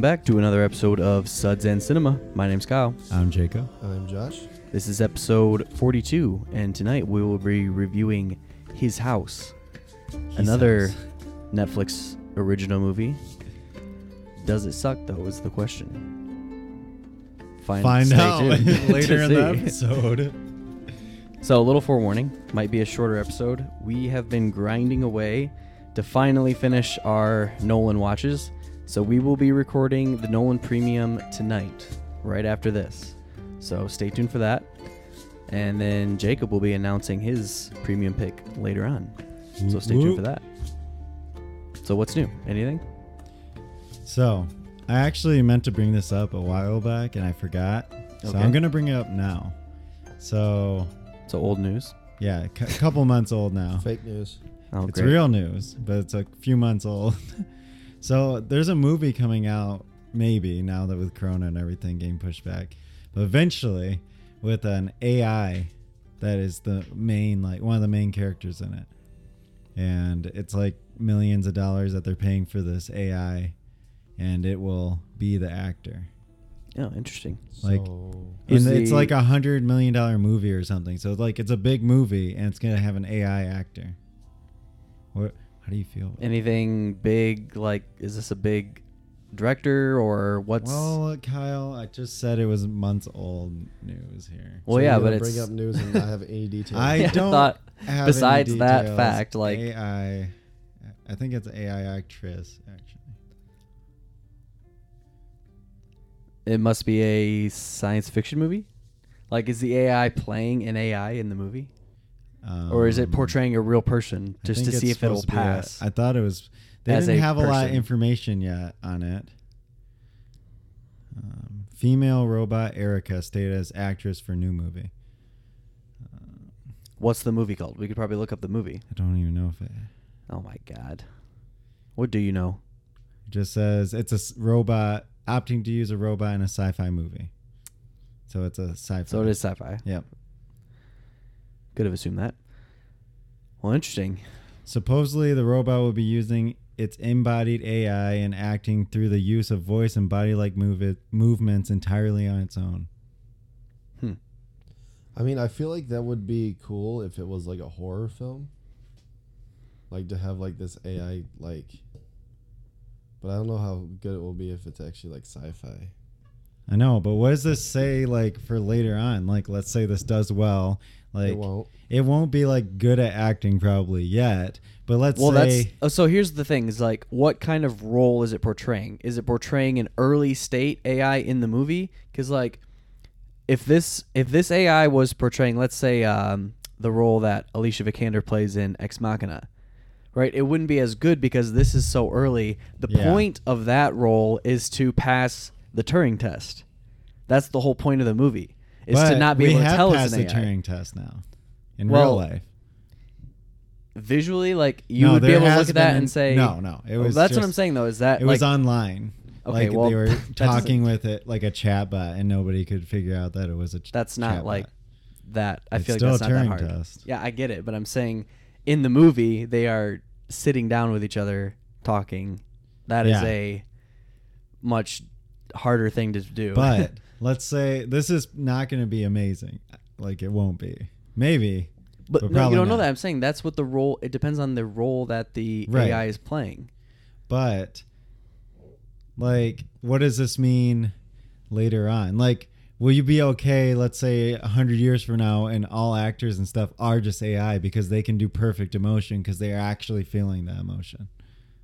Welcome back to another episode of Suds and Cinema. My name's Kyle. I'm Jacob. I'm Josh. This is episode 42, and tonight we will be reviewing His House, another House. Netflix original movie. Does it suck, though, is the question. Find, Find out later in the episode. So, a little forewarning might be a shorter episode. We have been grinding away to finally finish our Nolan watches. So, we will be recording the Nolan Premium tonight, right after this. So, stay tuned for that. And then Jacob will be announcing his premium pick later on. So, stay tuned for that. So, what's new? Anything? So, I actually meant to bring this up a while back and I forgot. So, Okay. I'm going to bring it up now. So, So, old news. yeah, a couple months old now. Fake news. Oh, It's great. real news, but it's a few months old. so, there's a movie coming out, maybe, now that with Corona and everything getting pushed back. But eventually, with an AI that is the main, like, one of the main characters in it. And it's like millions of dollars that they're paying for this AI, and it will be the actor. Oh, interesting. Like- so, Who's And it's like a hundred million dollar movie or something. So like it's a big movie and it's gonna have an AI actor. What? How do you feel? Anything big? Like, is this a big director or what's. well, Kyle, I just said it was months old news here. Well, so yeah, you're but gonna it's. bring up news and not have any details. I Yeah, I don't thought have besides any that details. fact, like- AI. I think it's AI actress actually. It must be a science fiction movie. Like, is the AI playing an AI in the movie, or is it Um, portraying a real person just to see if it'll be a- pass? I thought it was. They didn't a have a lot of information yet on it. Um, female robot Erica stated as actress for new movie. Uh, What's the movie called? We could probably look up the movie. I don't even know if it, Oh my god, what do you know? it just says it's a robot opting to use a robot in a sci-fi movie. So it's a sci-fi. So it is sci-fi. Yep. Could have assumed that. Well, interesting. Supposedly, the robot will be using its embodied AI and acting through the use of voice and body-like move movements entirely on its own. Hmm. I mean, I feel like that would be cool if it was like a horror film. Like to have like this AI like but I don't know how good it will be if it's actually like sci-fi. I know, but what does this say like for later on? Like, let's say this does well, like it won't. it won't be like good at acting probably yet. But let's Well, say that's oh, so. Here's the thing: is like, what kind of role is it portraying? Is it portraying an early state AI in the movie? Because like, if this if this AI was portraying, let's say, um, the role that Alicia Vikander plays in Ex Machina, right? It wouldn't be as good because this is so early. The Yeah. point of that role is to pass the Turing test. That's the whole point of the movie. Is but to not be able to tell it's the an AI. Turing test now in Well, real life. Visually, like you No, would be there able to has look at that been and say, no, no. It Well, was that's what I'm saying though. Is that It like was online. Okay, like well, they were that talking with it like a chatbot, and nobody could figure out that it was a. ch- that's not chatbot. like that. I It's feel like still that's a not that Turing hard. test. Yeah, I get it, but I'm saying in the movie they are sitting down with each other talking. That is Yeah. a much harder thing to do. But let's say this is not going to be amazing. Like it won't be. Maybe. but, but no, you don't know that. I'm saying that's what the role. It depends on the role that the Right. AI is playing. But like what does this mean later on? Like will you be okay let's say 100 years from now and all actors and stuff are just AI because they can do perfect emotion because they are actually feeling that emotion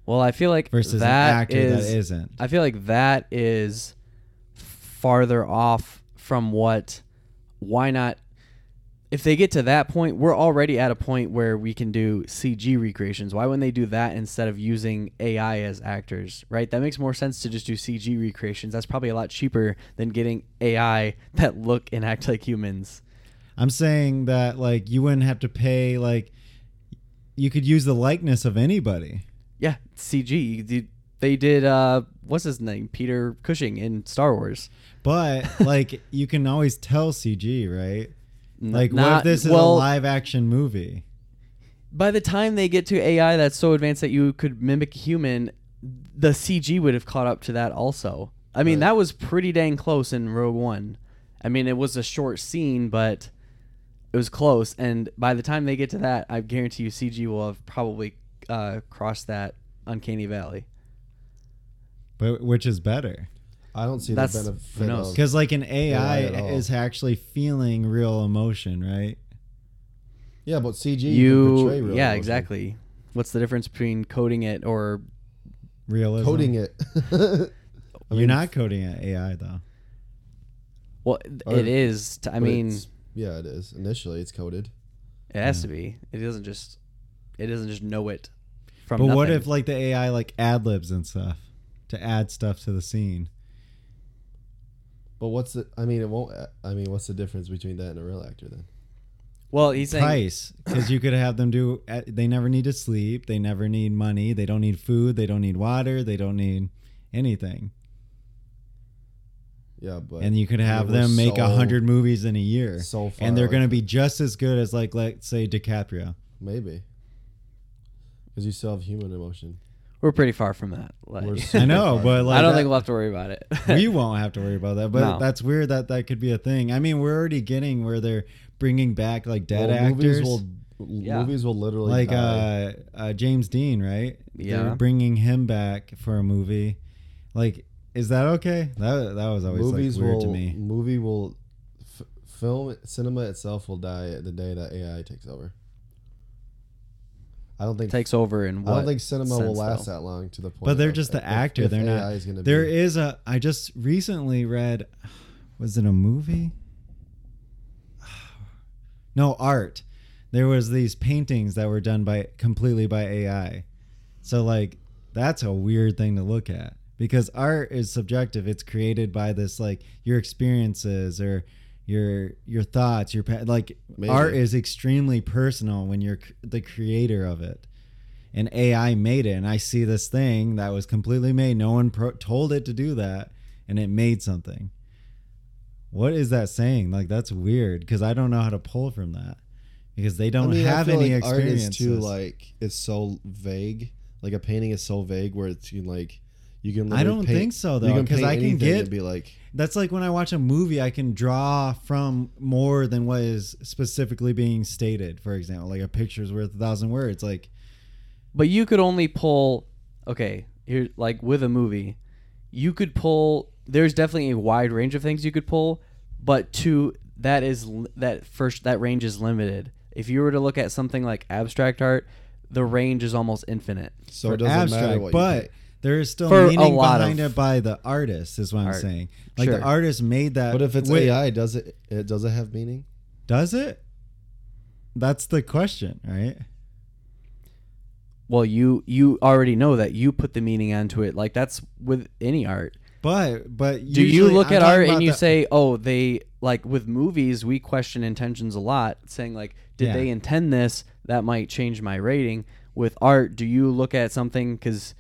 Well, I feel like versus that an actor is- that isn't. I feel like that is farther off from what. Why not? If they get to that point, we're already at a point where we can do CG recreations. Why wouldn't they do that instead of using AI as actors? Right? That makes more sense to just do CG recreations. That's probably a lot cheaper than getting AI that look and act like humans. I'm saying that like you wouldn't have to pay like you could use the likeness of anybody. Yeah, CG. They did. Uh, what's his name? Peter Cushing in Star Wars. But like you can always tell CG, right? Like what if this is well, a live action movie? by the time they get to AI that's so advanced that you could mimic a human, the CG would have caught up to that also. I mean, Right. that was pretty dang close in Rogue One. I mean, it was a short scene, but it was close. And by the time they get to that, I guarantee you, CG will have probably uh, crossed that uncanny valley. But which is better? I don't see That's- the benefit knows? of Because like an AI, at is actually feeling real emotion, right? yeah, but CG you, You, can portray real yeah, emotion. exactly. What's the difference between coding it or Realism. Coding it. I You're mean, not coding an AI though. well, Or- it is. t- I mean, yeah, it is. Initially, it's coded. it has Yeah. to be. It doesn't just. It doesn't just know it from. But what if like the AI like ad libs and stuff to add stuff to the scene? But what's the? I mean, it won't. I mean, what's the difference between that and a real actor then? Well, he's saying Price, because you could have them do. uh, They never need to sleep. They never need money. They don't need food. They don't need water. They don't need anything. Yeah, but and you could have them make a so- hundred movies in a year, So far, and they're away going to be just as good as like let's say DiCaprio. maybe because you still have human emotion. we're pretty far from that. Like, We're I super know, far. but like I don't that- think we'll have to worry about it. we won't have to worry about that. But No. that's weird that that could be a thing. I mean, we're already getting where they're bringing back like dead Well, actors, Movies will, Yeah. movies will literally like die. uh, uh, James Dean, right? Yeah. they're bringing him back for a movie. Like, is that okay? That that was always movies like weird will to me. movie will f- film cinema itself will die the day that AI takes over. I don't think takes over in I don't think cinema will last though? that long to the point. But they're of just the if- actor. if they're AI not. Is gonna There be, is a. I just recently read. Was it a movie? No art. There was these paintings that were done by completely by AI. So like that's a weird thing to look at because art is subjective. It's created by this like your experiences or your your thoughts. Your like Maybe. art is extremely personal when you're the creator of it and AI made it. And I see this thing that was completely made. No one pro- told it to do that, and it made something. What is that saying? Like that's weird because I don't know how to pull from that because they don't I mean, have any like is too like it's so vague. Like a painting is so vague where it's you can like you can. I don't paint- think so though because I can anything get and be like that's like when I watch a movie, I can draw from more than what is specifically being stated. For example, like a picture's worth a thousand words. Like But you could only pull. Okay, here, like with a movie, you could pull. There's definitely a wide range of things you could pull, but to that is that first that range is limited. If you were to look at something like abstract art, the range is almost infinite. so for it doesn't matter what you but paint. There is still For a meaning lot behind of it by the artist. Is what I'm art. saying. Like Sure. the artist made that. But if it's with- AI, does it it does it have meaning? does it? That's the question, right? Well, you you already know that you put the meaning onto it. Like that's with any art. But but Do you look I'm at talking art about and you the- say, "Oh, they like with movies, we question intentions a lot, saying like, did Yeah. they intend this? That might change my rating." With art, do you look at something cuz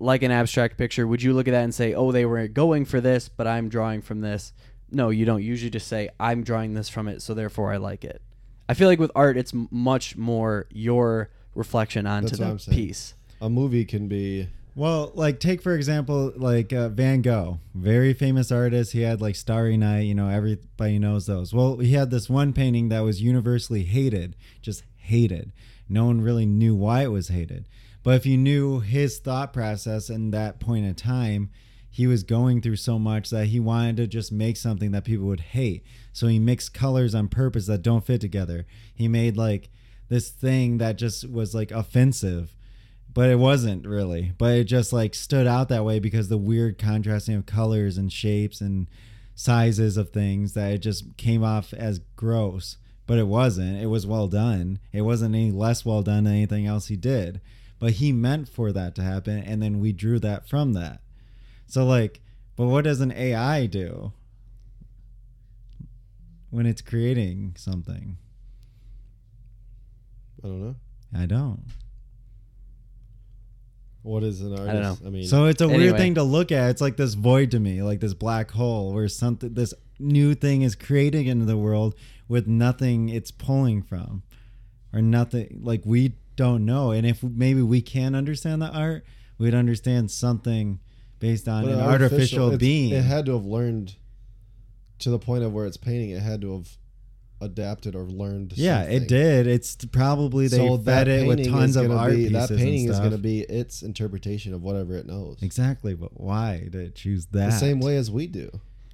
like an abstract picture, would you look at that and say, "Oh, they were going for this, but I'm drawing from this?" No, you don't. Usually just say, "I'm drawing this from it, so therefore I like it." I feel like with art, it's much more your reflection onto That's the piece. A movie can be Well, like take for example, like uh, Van Gogh, very famous artist. He had like Starry Night. You know, everybody knows those. Well, he had this one painting that was universally hated, just hated. No one really knew why it was hated. But if you knew his thought process in that point in time, he was going through so much that he wanted to just make something that people would hate. So he mixed colors on purpose that don't fit together. He made like this thing that just was like offensive but it wasn't really. But it just like stood out that way because the weird contrasting of colors and shapes and sizes of things that it just came off as gross. But it wasn't. It was well done. It wasn't any less well done than anything else he did but he meant for that to happen and then we drew that from that so like but what does an ai do when it's creating something I don't know. i don't What is an artist? don't know. I mean, So it's a weird thing to look at. It's like this void to me, like this black hole where something this new thing is creating into the world with nothing it's pulling from. Or nothing like we don't know. And if maybe we can understand the art, we'd understand something based on But an artificial, it's- being. It had to have learned to the point of where it's painting. It had to have adapted or learned. yeah, something. it did. It's probably they So fed it with tons of art be, pieces That painting is going to be its interpretation of whatever it knows. exactly, but why did it choose that? The same way as we do.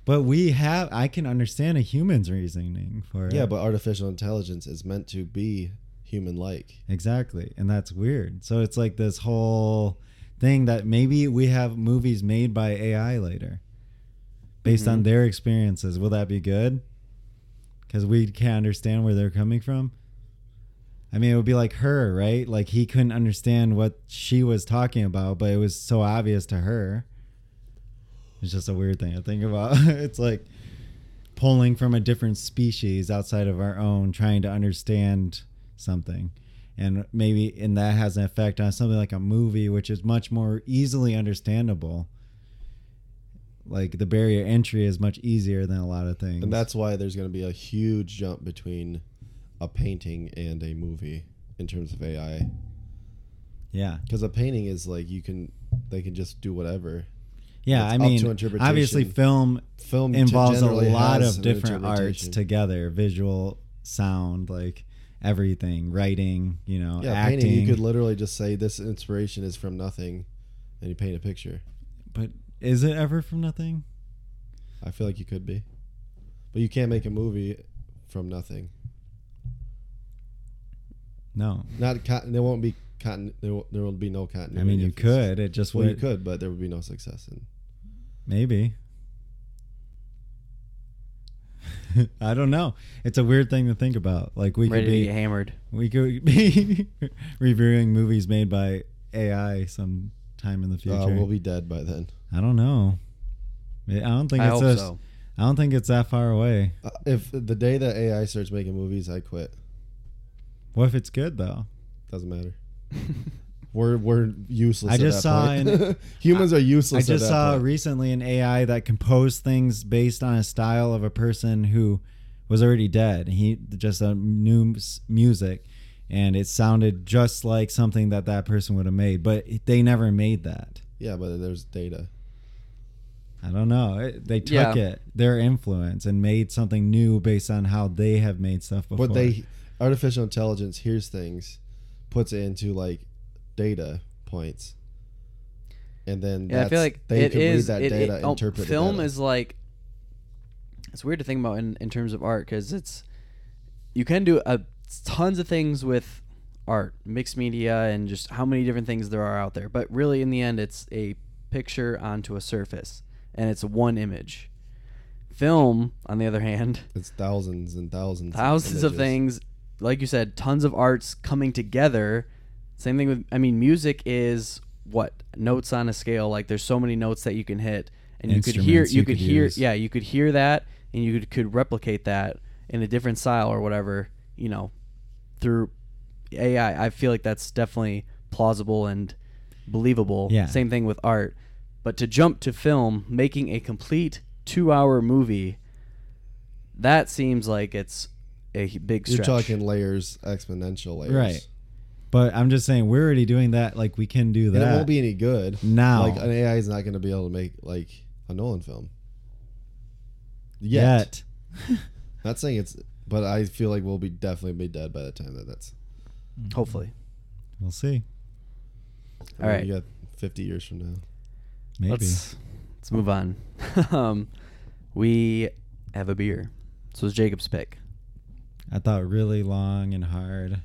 But we have. I can understand a human's reasoning for it. Yeah, but artificial intelligence is meant to be human-like. Exactly. And that's weird. So it's like this whole thing that maybe we have movies made by AI later based on Mhm. their experiences. Will that be good? Because we can't understand where they're coming from. I mean, it would be like her, right? Like he couldn't understand what she was talking about, but it was so obvious to her. It's just a weird thing to think about. it's like pulling from a different species outside of our own, trying to understand something. And maybe and that has an effect on something like a movie, which is much more easily understandable. Like the barrier entry is much easier than a lot of things. And that's why there's going to be a huge jump between a painting and a movie in terms of AI. yeah, Because a painting is like you can, they can just do whatever. yeah. It's I mean, obviously, film Film involves a lot of different arts together: visual, sound, like everything, writing. You know, Yeah, acting. painting. You could literally just say this inspiration is from nothing, and you paint a picture. but is it ever from nothing? I feel like you could be, but you can't make a movie from nothing. No. Not con- there won't be cotton. There, will, there will be no continuity. I mean, you could. It just Well, you could, but there would be no success. In. Maybe. I don't know. It's a weird thing to think about. Like we Ready could to be get hammered. we could be reviewing movies made by AI sometime in the future. Uh, we'll be dead by then. I don't know. I don't think I it's hope a- so. I don't think it's that far away. Uh, if the day that AI starts making movies, I quit. What if it's good though? Doesn't matter. We're we're useless. I at just that saw point. an- humans are useless. I just at that saw point. recently an AI that composed things based on a style of a person who was already dead. He just uh, a new music, and it sounded just like something that that person would have made. But they never made that. Yeah, but there's data. I don't know. It, they took Yeah. it, their influence, and made something new based on how they have made stuff before. But they artificial intelligence hears things, puts it into like data points, and then Yeah, I feel like they it is. read that it, data, it, oh, interpret film is like. It's weird to think about in, in terms of art because it's, you can do a tons of things with art, mixed media, and just how many different things there are out there. But really, in the end, it's a picture onto a surface, and it's one image. Film, on the other hand, It's thousands and thousands, thousands of images. things like you said tons of arts coming together same thing with i mean music is what notes on a scale like there's so many notes that you can hit and you could hear you, you could could hear use. yeah you could hear that and you could, could replicate that in a different style or whatever you know through ai i feel like that's definitely plausible and believable Yeah. same thing with art but to jump to film making a complete two hour movie that seems like it's a big You're talking layers, exponential layers, Right. But I'm just saying we're already doing that. Like we can do And that. it won't be any good. now. Like an AI is not going to be able to make like a Nolan film. Yet. yet. Not saying it's, but I feel like we'll be definitely be dead by the time that that's. Hopefully. We'll see. I All mean, right. You got 50 years from now. Maybe. Let's let's move on. um, we have a beer. So it's Jacob's pick. I thought really long and hard,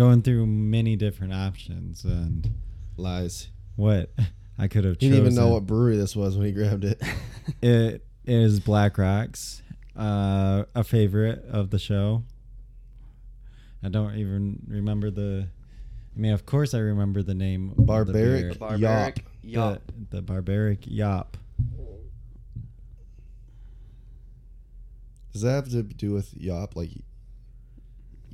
going through many different options and Lies. what I could have He chosen. didn't even know what brewery this was when he grabbed it. it is. Black Rocks, uh, a favorite of the show. I don't even remember the. I mean, of course, I remember the name. of the Barbaric beer. Barbaric Yop. The, the barbaric yop. Does that have to do with yop, like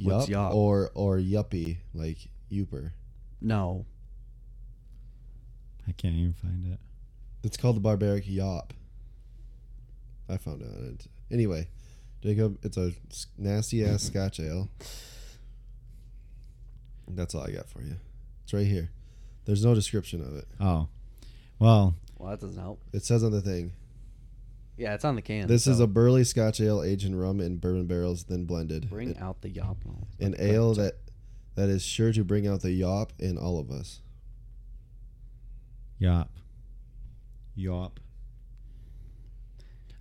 What's yup, yop? or or yuppie, like youper? No. I can't even find it. It's called the barbaric yop. I found out it. Anyway, Jacob, it's a nasty ass Scotch ale. That's all I got for you. It's right here. There's no description of it. Oh, well, Well, that doesn't help. It says on the thing. Yeah, it's on the can. This is a burley Scotch ale aged in rum and bourbon barrels, then blended. bring An- out the yop. an ale that that is sure to bring out the yop in all of us. yop, yop.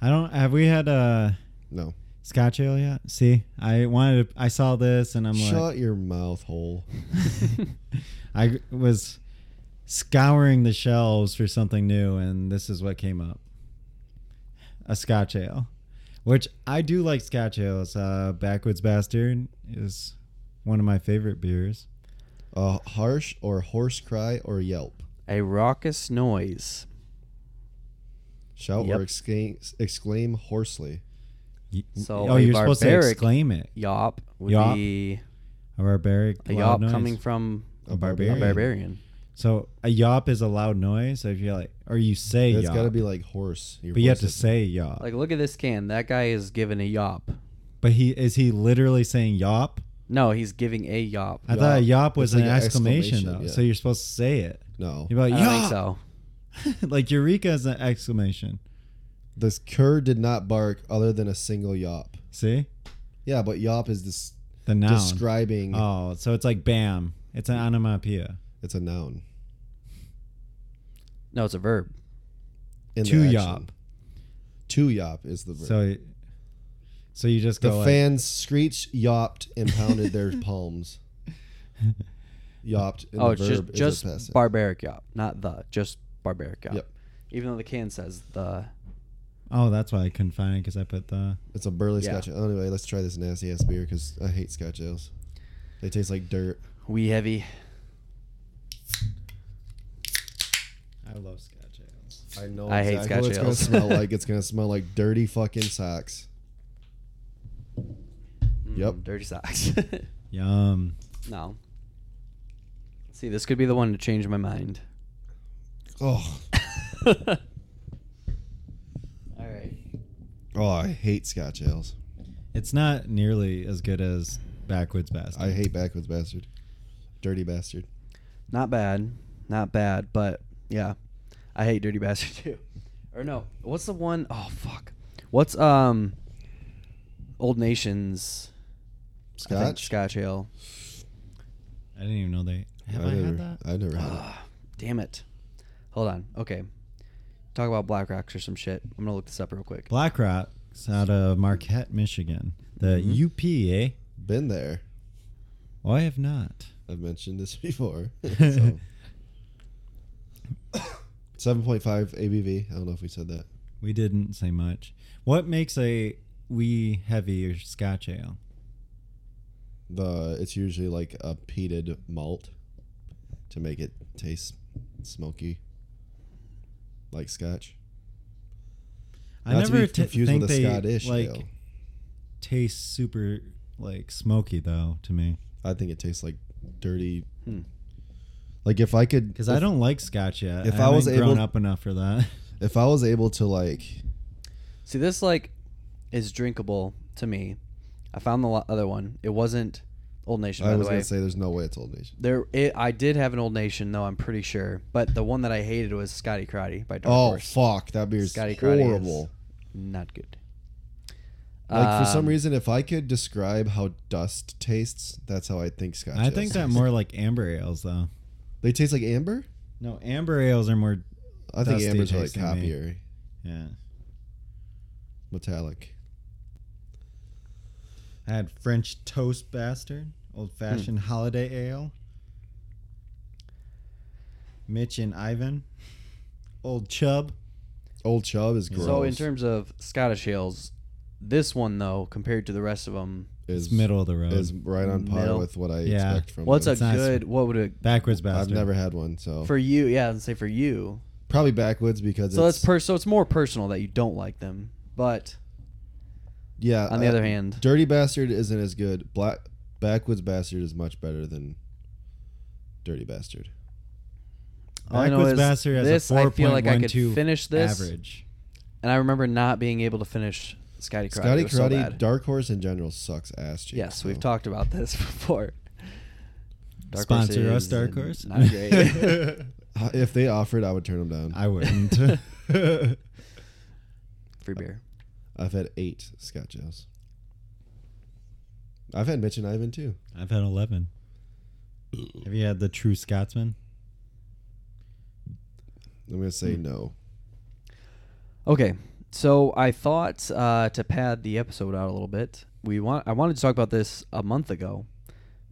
I don't. Have we had a No. Scotch ale yet? See, I wanted. To, I saw this and I'm Shut like, shut your mouth hole. I was scouring the shelves for something new, and this is what came up: a Scotch ale, which I do like Scotch ales. Uh, Backwoods Bastard is one of my favorite beers. A harsh or hoarse cry or yelp. A raucous noise. Shout Yep. or exclaim, exclaim hoarsely. So oh, you're supposed to exclaim it. Yop would Yop. be A barbaric a yop noise. coming from a a barbarian. Barbarian. So a yop is a loud noise. So if you like, or you say It's yop, got to be like hoarse. Your but you have to is- say yop. Like, look at this can. That guy is giving a yop. but he is he literally saying yop? No, he's giving a yop. I thought a yop was It's an like an exclamation, exclamation, though. yeah. So you're supposed to say it. No. You're I don't yop. think so. like eureka is an exclamation. This cur did not bark other than a single yop. See Yeah, but yop is this the noun. describing. oh, so it's like bam. It's an onomatopoeia. It's a noun. No, it's a verb. In the To action. yop. To yop is the verb. So, so you just the go like, fans screeched, yopped, and pounded their palms. Yopped. And oh, the it's verb just is just passive. barbaric yop, not the. Just barbaric yop. Yep. Even though the can says the. oh, that's why I couldn't find it because I put the. It's a burly Yeah. Scotch. ale. Anyway, let's try this nasty ass beer because I hate Scotch ales. They taste like dirt. Wee heavy. I love Scotch ales. I know. I hate exactly what Scotch it's gonna smell like. It's gonna smell like dirty fucking socks. Mm, Yep. Dirty socks. Yum. no. See, this could be the one to change my mind. Oh, All right. oh, I hate Scotch ales. It's not nearly as good as Backwoods Bastard. I hate backwoods bastard, dirty bastard. Not bad. Not bad, but yeah. I hate Dirty Bastard too. Or no, what's the one oh fuck. What's um Old Nation's I think Scotch. Scotch ale. I didn't even know they. Have I, never, had that? I never had it. Ah, damn it. Hold on. Okay. Talk about Black Rocks or some shit. I'm gonna look this up real quick. Black Rocks out of Marquette, Michigan. The Mhm. UP, eh? Been there. Oh, I have not. I've mentioned this before. so. 7.5 ABV. I don't know if we said that. We didn't say much. What makes a wee heavy or Scotch ale? The it's usually like a peated malt to make it taste smoky, like Scotch. I Not to never t- think with a they Scottish like ale. taste super like smoky though to me I think it tastes like dirty. Hmm. Like if I could, because I don't like Scotch yet. if I, I was haven't grown able- up enough for that. If I was able to like, See, this like is drinkable to me. I found the other one. It wasn't Old Nation, by I the was way. gonna say, there's no way it's Old Nation. There, it, I did have an Old Nation though. I'm pretty sure, but the one that I hated was Scotty Karate by Dark Oh Horse. fuck, that beer's Scotty Karate is horrible. Not good. Like for some Um, reason, if I could describe how dust tastes, that's how I think Scotch. I ales think that taste. more like amber ales though. They taste like amber. No, amber ales are more I think Dusty ambers are like tasting to me. copier, yeah. metallic. I had French toast bastard, old fashioned Hmm. holiday ale. Mitch and Ivan, old chub. Old Chub is gross. So in terms of Scottish ales, this one though, compared to the rest of them, is middle of the road. is right on par Middle. with what I Yeah. expect from. what's them. a It's nice. good? What would it Backwards bastard. I've never had one, so for you? Yeah, let's say for you. probably backwoods because So it's that's per. So it's more personal that you don't like them, but yeah. on the uh, other hand, Dirty Bastard isn't as good. Black Backwoods Bastard is much better than Dirty Bastard. all I know Backwoods is bastard has this. a I feel like I could 4.12 finish this, average. and I remember not being able to finish Scotty Karate. Scotty It was so bad. Dark Horse in general sucks ass cheeks. Yes, we've talked about this before. Dark Sponsor Horse us, is Dark Horse. Not great. Uh, if they offered, I would turn them down. I wouldn't. Free beer. I've had eight Scotch ales. I've had Mitch and Ivan too. I've had 11. Have you had the True Scotsman? I'm gonna say no. Okay, so I thought uh, to pad the episode out a little bit, we want I wanted to talk about this a month ago,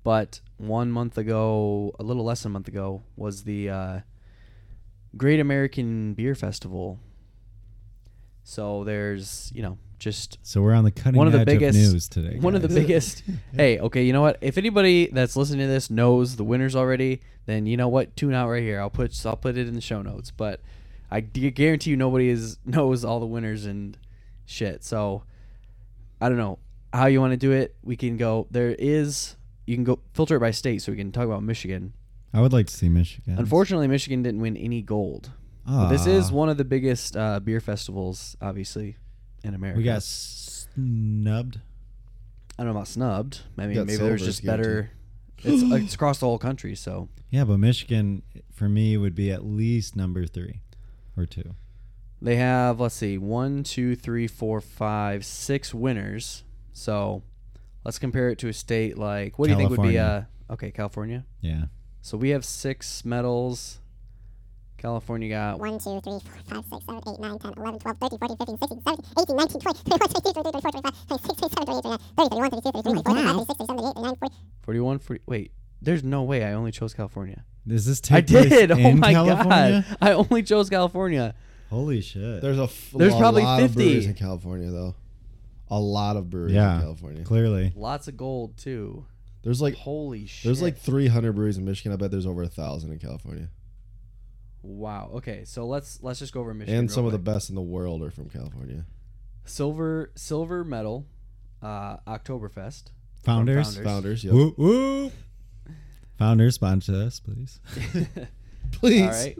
but one month ago, a little less than a month ago, was the uh, Great American Beer Festival. So there's you know just So we're on the cutting One of the edge biggest- of news today. one of the biggest. hey, okay, you know what? If anybody that's listening to this knows the winners already, then you know what? Tune out right here. I'll put I'll put it in the show notes. But I guarantee you nobody is knows all the winners and shit. So I don't know how you want to do it. We can go. There is you can go filter it by state, so we can talk about Michigan. I would like to see Michigan. Unfortunately, Michigan didn't win any gold. This is Ah. one of the biggest uh, beer festivals, obviously, in America. We got snubbed. I don't know about snubbed. I mean, maybe there's just better. It's it's across the whole country, so Yeah, but Michigan for me would be at least number three or two. they have let's see, one, two, three, four, five, six winners. So let's compare it to a state like what do you think would be uh okay California? Yeah. So we have six medals. California got 1, 2, 3, 4, 5, 6, 7, 8, 9, 10, 11, 12, 13, 14, 15, 16, 17, 18, 19, 20, 21, 22, 23, 24, 25, 26, 27, 28, 29, 30, 31, 32, 33, 34, 35, 36, 37, 38, 39, 40. 41, 40. Wait, there's no way I only chose California. Does this I place did. Oh in my California? god, I only chose California. Holy shit. There's a f- There's a probably lot of 50. breweries in California though. A lot of breweries Yeah. in California. Clearly. Lots of gold too. There's like Holy shit. there's like 300 breweries in Michigan. I bet there's over a thousand in California. wow. Okay, so let's let's just go over Michigan. and real some of the quick. best in the world are from California. silver silver medal, uh, Oktoberfest. Founders. Founders. Founders, yep. Whoop, whoop. Founders sponsor us, please. Please. All right.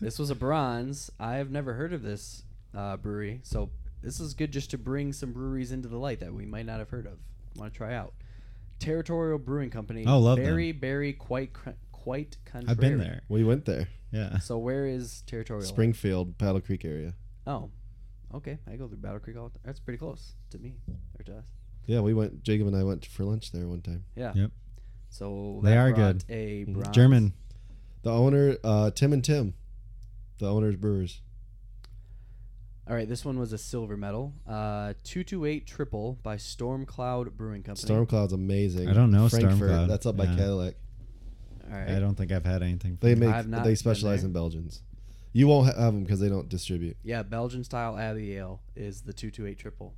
This was a bronze. I have never heard of this uh, brewery, so this is good just to bring some breweries into the light that we might not have heard of. Want to try out? Territorial Brewing Company. Oh, love them. Berry, Berry, quite, cr- quite contrary. I've been there. We went there. Yeah. So where is Territorial? Springfield, Battle Creek area. Oh, okay. I go through Battle Creek all. The, time. that's pretty close to me or to us. Yeah, we went. Jacob and I went for lunch there one time. Yeah. Yep. So They that are brought good. A bronze. German. The owner, uh, Tim and Tim, the owners brewers. All right, this one was a silver medal. Uh, two two eight triple by Storm Cloud Brewing Company. Storm Cloud's amazing. I don't know Frankfort, Cloud. That's up by Yeah. Cadillac. All right. I don't think I've had anything. They make. I've not They been specialize there. in Belgians. You won't ha- have them because they don't distribute. Yeah, Belgian style Abbey Ale is the two two eight triple.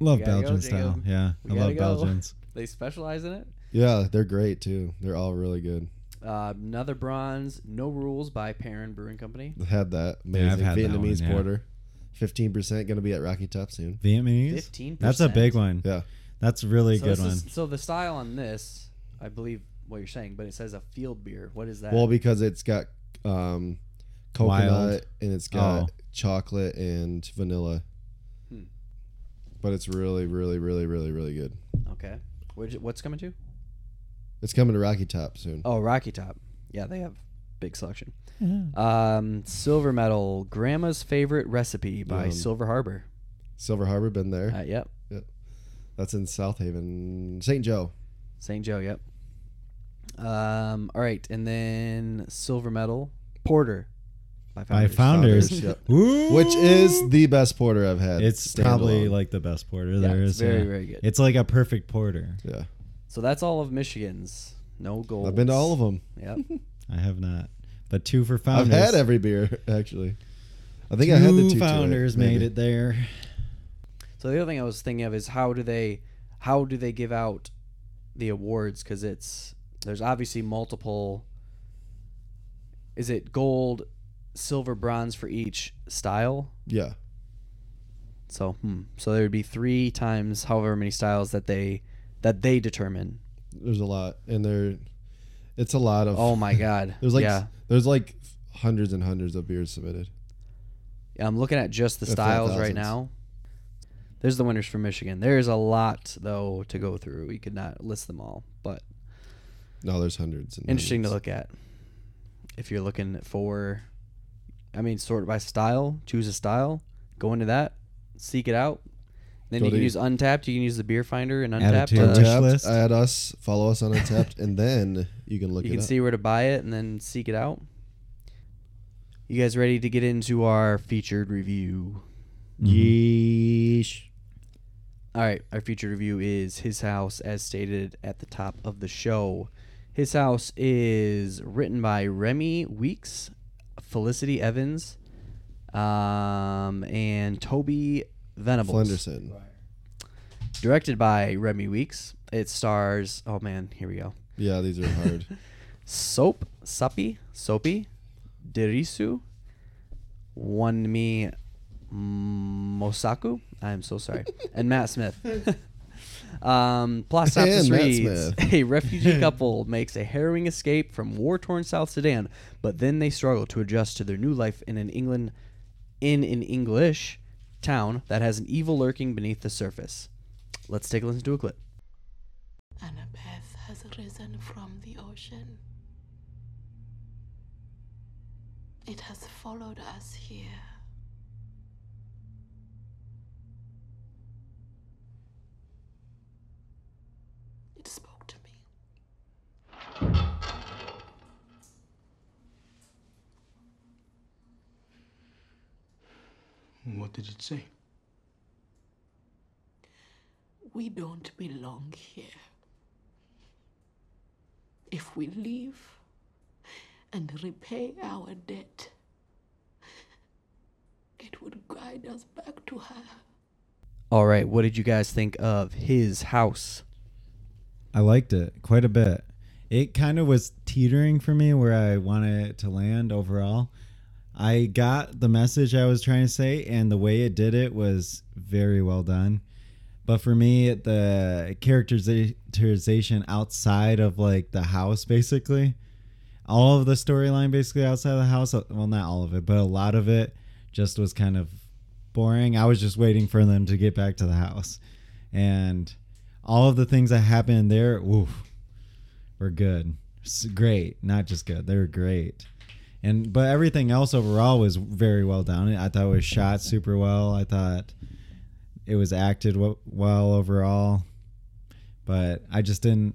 Love We gotta go, Belgian style. Jacob. Yeah. We I gotta love go. Belgians. They specialize in it. Yeah, they're great too. They're all really good. Uh, another bronze, No Rules by Perrin Brewing Company. Had that Yeah, amazing I've had that Vietnamese one, yeah. porter. Fifteen percent going to be at Rocky Top soon. Vietnamese? Fifteen. That's a big one. Yeah, That's a really So, good this one. is- so the style on this, I believe what you're saying, but it says a field beer. What is that? well because it's got um, coconut Wild. and it's got Oh. chocolate and vanilla. Hmm. But it's really, really, really, really, really good. okay. Which, what's coming to? It's coming to Rocky Top soon. Oh, Rocky Top. Yeah, they have big selection. Um, silver medal, Grandma's favorite recipe by Yum. Silver Harbor. Silver Harbor, been there. Uh, yep. That's in South Haven, St. Joe. St. Joe. Yep. Um. All right, and then silver medal, Porter by By Founders. Founders. yep. Ooh. Which is the best porter I've had. It's probably standalone. like the best porter Yeah, there it's is. very yeah. very good. It's like a perfect porter. yeah. So that's all of Michigan's. No gold. I've been to all of them. Yep. I have not, but two for founders. I've founders. had every beer actually. I think two I had the two founders made it there. So the other thing I was thinking of is how do they how do they give out the awards because it's there's obviously multiple is it gold silver bronze for each style Yeah. so hmm. so there would be three times however many styles that they that they determine There's a lot, and there, it's a lot of. oh my god There's like yeah there's like hundreds and hundreds of beers submitted. Yeah, i'm looking at just the styles right now there's the winners for michigan there's a lot though to go through we could not list them all but No, there's hundreds. And interesting to look at. If you're looking for, I mean, sort by style, choose a style, go into that, seek it out. Then Go you to- can use Untappd. You can use the Beer Finder and Add it Untappd. to your uh, wish Untappd, list. add us, follow us on Untappd, and then you can look you it can up. see where to buy it and then seek it out. You guys ready to get into our featured review? Mhm. All right, our featured review is His House, as stated at the top of the show. His House is written by Remi Weekes, Felicity Evans, um, and Toby Venables. Flenderson. Directed by Remi Weekes. It stars, oh man, here we go. Yeah, these are hard. Soap, Sapi, Soapy, Dirisu, Wunmi Mosaku. I'm so sorry. and Matt Smith. um, plot synopsis And Matt reads Smith. A refugee couple makes a harrowing escape from war torn South Sudan, but then they struggle to adjust to their new life in an England in an English town that has an evil lurking beneath the surface. Let's take a listen to a clip. Annabeth has risen from the ocean. It has followed us here. It spoke to me. What did it say? We don't belong here. If we leave and repay our debt, it would guide us back to her. All right, what did you guys think of his house? I liked it quite a bit. It kind of was teetering for me where I wanted it to land overall. I got the message I was trying to say, and the way it did it was very well done. But for me, the characterization outside of like the house, basically, all of the storyline basically outside of the house, uh, well, not all of it, but a lot of it just was kind of boring. I was just waiting for them to get back to the house. And all of the things that happened there, oof, were good. Great, not just good. They were great. And but everything else overall was very well done. I thought it was shot super well. I thought it was acted well overall. But I just didn't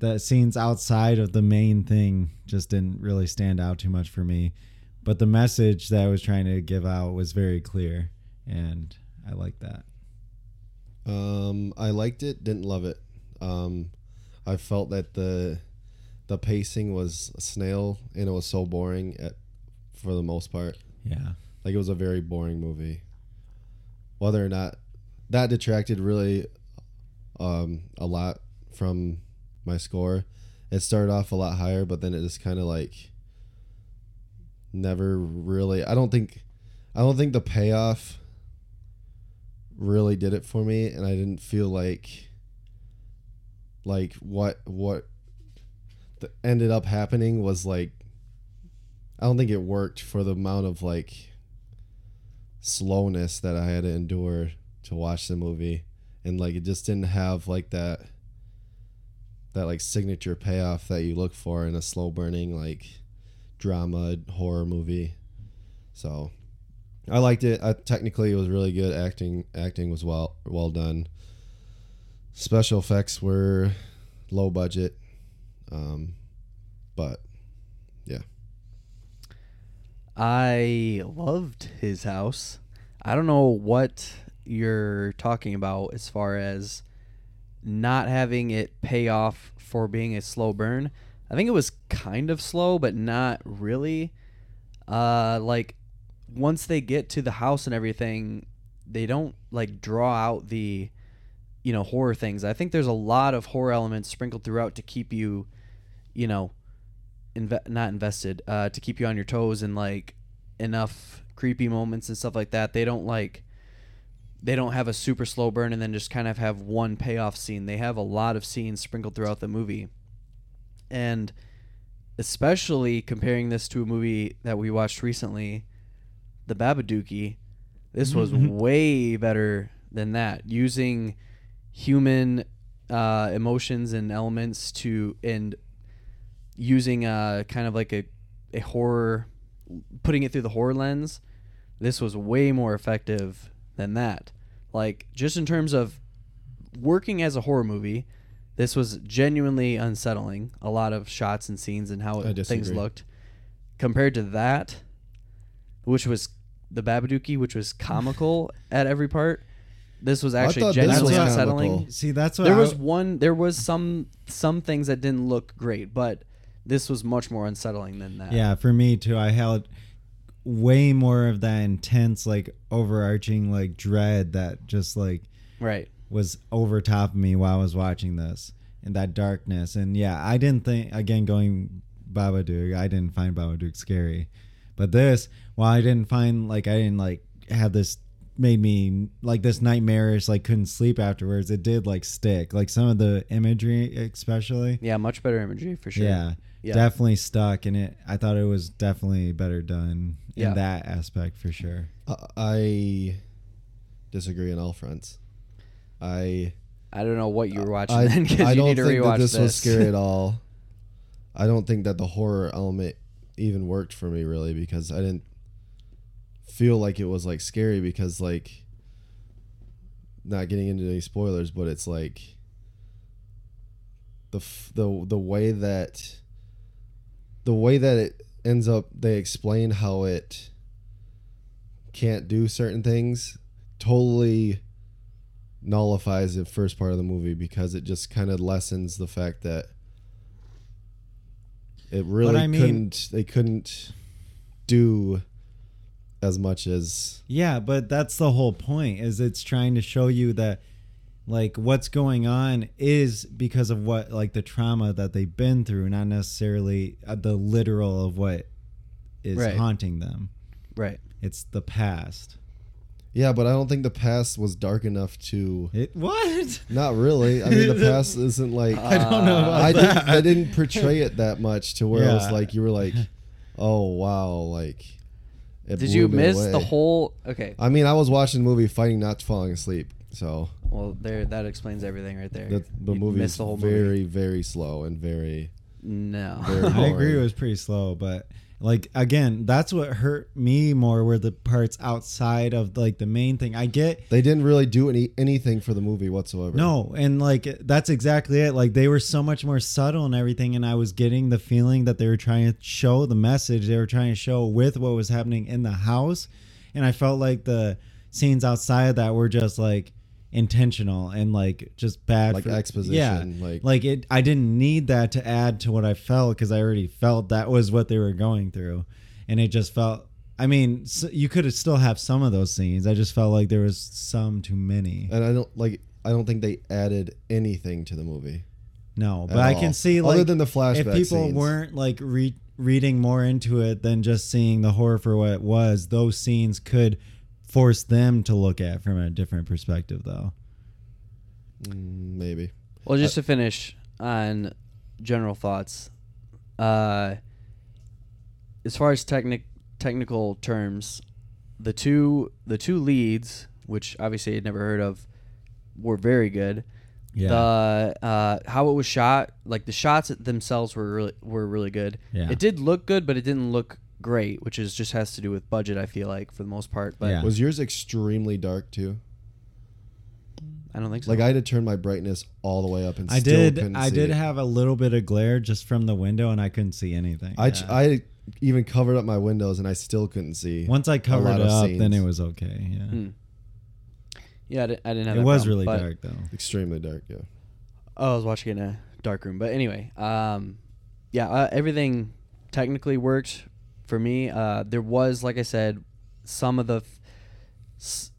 the scenes outside of the main thing just didn't really stand out too much for me. But the message that I was trying to give out was very clear and I liked that. Um, I liked it, didn't love it. Um, I felt that the the pacing was a snail and it was so boring at for the most part. Yeah. Like it was a very boring movie. Whether or not that detracted really um, a lot from my score. It started off a lot higher, but then it just kind of like never really. I don't think, I don't think the payoff really did it for me, and I didn't feel like, like what what the ended up happening was like. I don't think it worked for the amount of like slowness that I had to endure to watch the movie and like it just didn't have like that that like signature payoff that you look for in a slow burning like drama horror movie. So I liked it. I, technically it was really good acting acting was well well done. Special effects were low budget. Um but yeah. I loved his house. I don't know what you're talking about as far as not having it pay off for being a slow burn. I think it was kind of slow, but not really. Uh, like once they get to the house and everything, they don't like draw out the, you know, horror things. I think there's a lot of horror elements sprinkled throughout to keep you, you know, inve- not invested uh, to keep you on your toes and like enough creepy moments and stuff like that. They don't like they don't have a super slow burn and then just kind of have one payoff scene. They have a lot of scenes sprinkled throughout the movie. And especially comparing this to a movie that we watched recently, The Babadookie, this was way better than that. Using human uh, emotions and elements to and using uh kind of like a a horror putting it through the horror lens this was way more effective than that. Like just in terms of working as a horror movie this was genuinely unsettling a lot of shots and scenes and how I things looked. Compared to that which was the Babadook which was comical at every part this was actually genuinely unsettling. comical. See, that's what there I- was one there was some some things that didn't look great but this was much more unsettling than that Yeah, for me too. I held way more of that intense, like overarching, like dread that just like right was over top of me while I was watching this, and that darkness. And yeah, I didn't think again going Babadook. I didn't find Babadook scary, but this, while I didn't find like I didn't like have this made me like this nightmarish like couldn't sleep afterwards it did like stick like some of the imagery especially yeah much better imagery for sure yeah, Yeah. definitely stuck and it i thought it was definitely better done in Yeah. that aspect for sure I- I disagree on all fronts. I i don't know what you were watching I, then because I you don't need to think rewatch that this, this was scary at all. I don't think that the horror element even worked for me really because I didn't feel like it was like scary because like not getting into any spoilers, but it's like the f- the the way that the way that it ends up they explain how it can't do certain things totally nullifies the first part of the movie because it just kind of lessens the fact that it really I mean- couldn't they couldn't do as much as Yeah, but that's the whole point is it's trying to show you that like what's going on is because of what like the trauma that they've been through, not necessarily uh, the literal of what is Right. haunting them. right It's the past. yeah but i don't think the past was dark enough to It what? not really i mean the past isn't like I don't know about I, that. didn't, I didn't portray it that much to where it was like you were like oh wow like it did blew you me miss away. the whole okay i mean i was watching the movie fighting not falling asleep so well there that explains everything right there the, the You movie is the whole very movie very slow and very no very I agree it was pretty slow, but like again, that's what hurt me more were the parts outside of like the main thing. I get They didn't really do any anything for the movie whatsoever. No, and like that's exactly it. Like they were so much more subtle and everything, and I was getting the feeling that they were trying to show the message they were trying to show with what was happening in the house, and I felt like the scenes outside of that were just like intentional and like just bad Like for, exposition, Yeah, like- like it. I didn't need that to add to what I felt because I already felt that was what they were going through, and it just felt. I mean, s you could have still have some of those scenes. I just felt like there was some too many. and I don't like. I don't think they added anything to the movie. No, but I can see like Other than the flashback if people scenes. weren't like re- reading more into it than just seeing the horror for what it was, those scenes could force them to look at from a different perspective, though. Mm, maybe. Well, just to finish on general thoughts, uh, as far as technic technical terms, the two the two leads, which obviously I'd never heard of, were very good. Yeah, The uh, how it was shot, like the shots themselves were really were really good. Yeah. It did look good, but it didn't look great, which is just has to do with budget. I feel like for the most part, but Yeah. Was yours extremely dark too? I don't think so. Like I had to turn my brightness all the way up and I still did. couldn't I see did it. have a little bit of glare just from the window, and I couldn't see anything. I ch I even covered up my windows and I still couldn't see. once I covered lot it of up, then scenes. it was okay. Yeah, Hmm. yeah, I didn't, I didn't have. it that was problem, really but- dark though. Extremely dark. Yeah. Oh, I was watching in a dark room. But anyway, um, yeah, uh, everything technically worked for me. Uh, there was, like I said, some of the. F- s-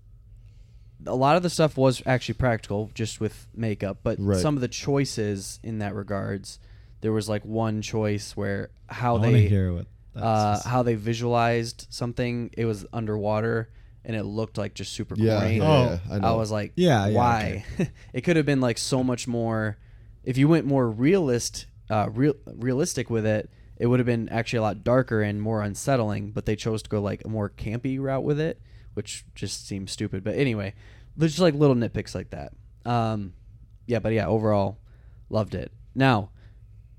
a lot of the stuff was actually practical, just with makeup, but Right. some of the choices in that regards, there was like one choice where how I want to they hear what. That's uh, how they visualized something. It was underwater, and it looked like just super Yeah. corny. yeah, Oh. yeah, I I, know. was like, Yeah, yeah, why? it could have been like so much more. If you went more realist, uh, real realistic with it, it would have been actually a lot darker and more unsettling. But they chose to go like a more campy route with it, which just seems stupid. But anyway, there's just like little nitpicks like that. Um, yeah, but yeah, overall, loved it. Now,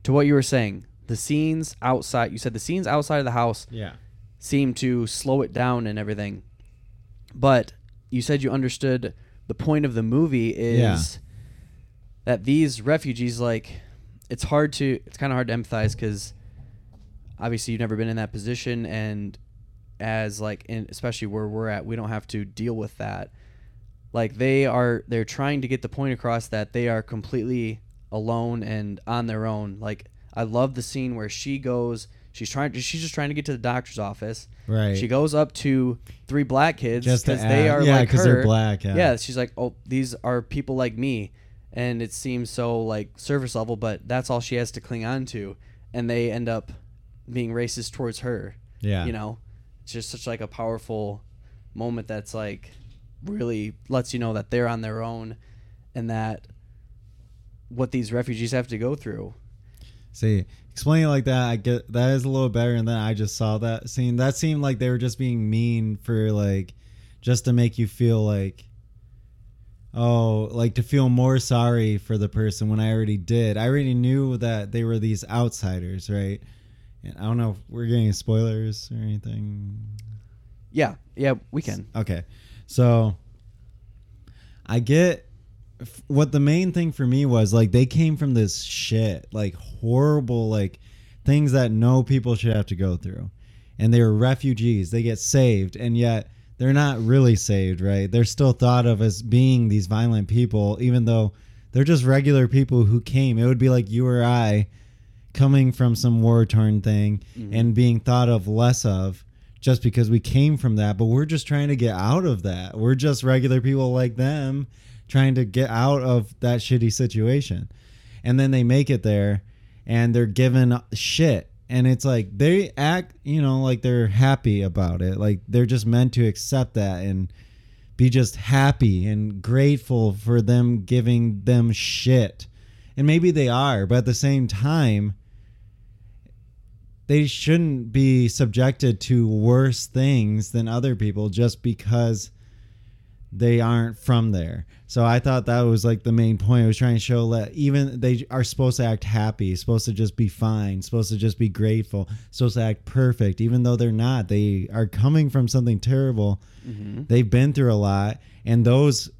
to what you were saying, the scenes outside. You said the scenes outside of the house Yeah. seem to slow it down and everything. But you said you understood the point of the movie is Yeah. that these refugees like it's hard to it's kind of hard to empathize cuz obviously you've never been in that position and as like in especially where we're at we don't have to deal with that like they are they're trying to get the point across that they are completely alone and on their own like i love the scene where she goes she's trying she's just trying to get to the doctor's office Right. she goes up to three black kids because they are yeah, because her. they're black, yeah. she's like, oh, these are people like me, and it seems so like surface level, but that's all she has to cling on to, and they end up being racist towards her. Yeah. you know, it's just such like a powerful moment that's like really lets you know that they're on their own, and that what these refugees have to go through. See, explaining it like that, I get that is a little better. And then I just saw that scene. That seemed like they were just being mean for like, just to make you feel like, oh, like to feel more sorry for the person when I already did. I already knew that they were these outsiders, right? And I don't know if we're getting spoilers or anything. Yeah, yeah, we can. Okay. So I get f- what the main thing for me was like they came from this shit, like horrible like things that no people should have to go through. And they were refugees. They get saved and yet they're not really saved, right? They're still thought of as being these violent people even though they're just regular people who came. It would be like you or I coming from some war torn thing mm-hmm. and being thought of less of just because we came from that, but we're just trying to get out of that. We're just regular people like them trying to get out of that shitty situation. And then they make it there and they're given shit. And it's like they act, you know, like they're happy about it. Like they're just meant to accept that and be just happy and grateful for them giving them shit. And maybe they are, but at the same time, they shouldn't be subjected to worse things than other people just because they aren't from there. So I thought that was like the main point. I was trying to show that even they are supposed to act happy, supposed to just be fine, supposed to just be grateful, supposed to act perfect, even though they're not. They are coming from something terrible. Mm-hmm. They've been through a lot, and those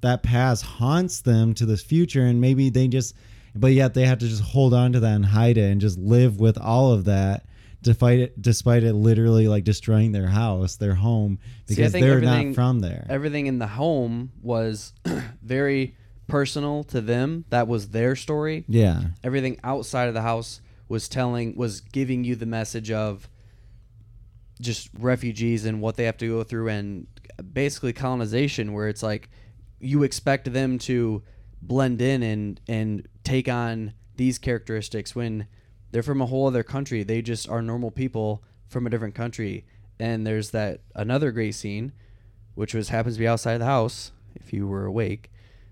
that past haunts them to the future, and maybe they just, but yet they have to just hold on to that and hide it and just live with all of that. Despite it, despite it literally like destroying their house, their home, because think they're not from there. everything in the home was very personal to them. That was their story. yeah, Everything outside of the house was telling was giving you the message of just refugees and what they have to go through and basically colonization where it's like you expect them to blend in and and take on these characteristics when they're from a whole other country. They just are normal people from a different country. And there's that another great scene, which was happens to be outside the house, if you were awake,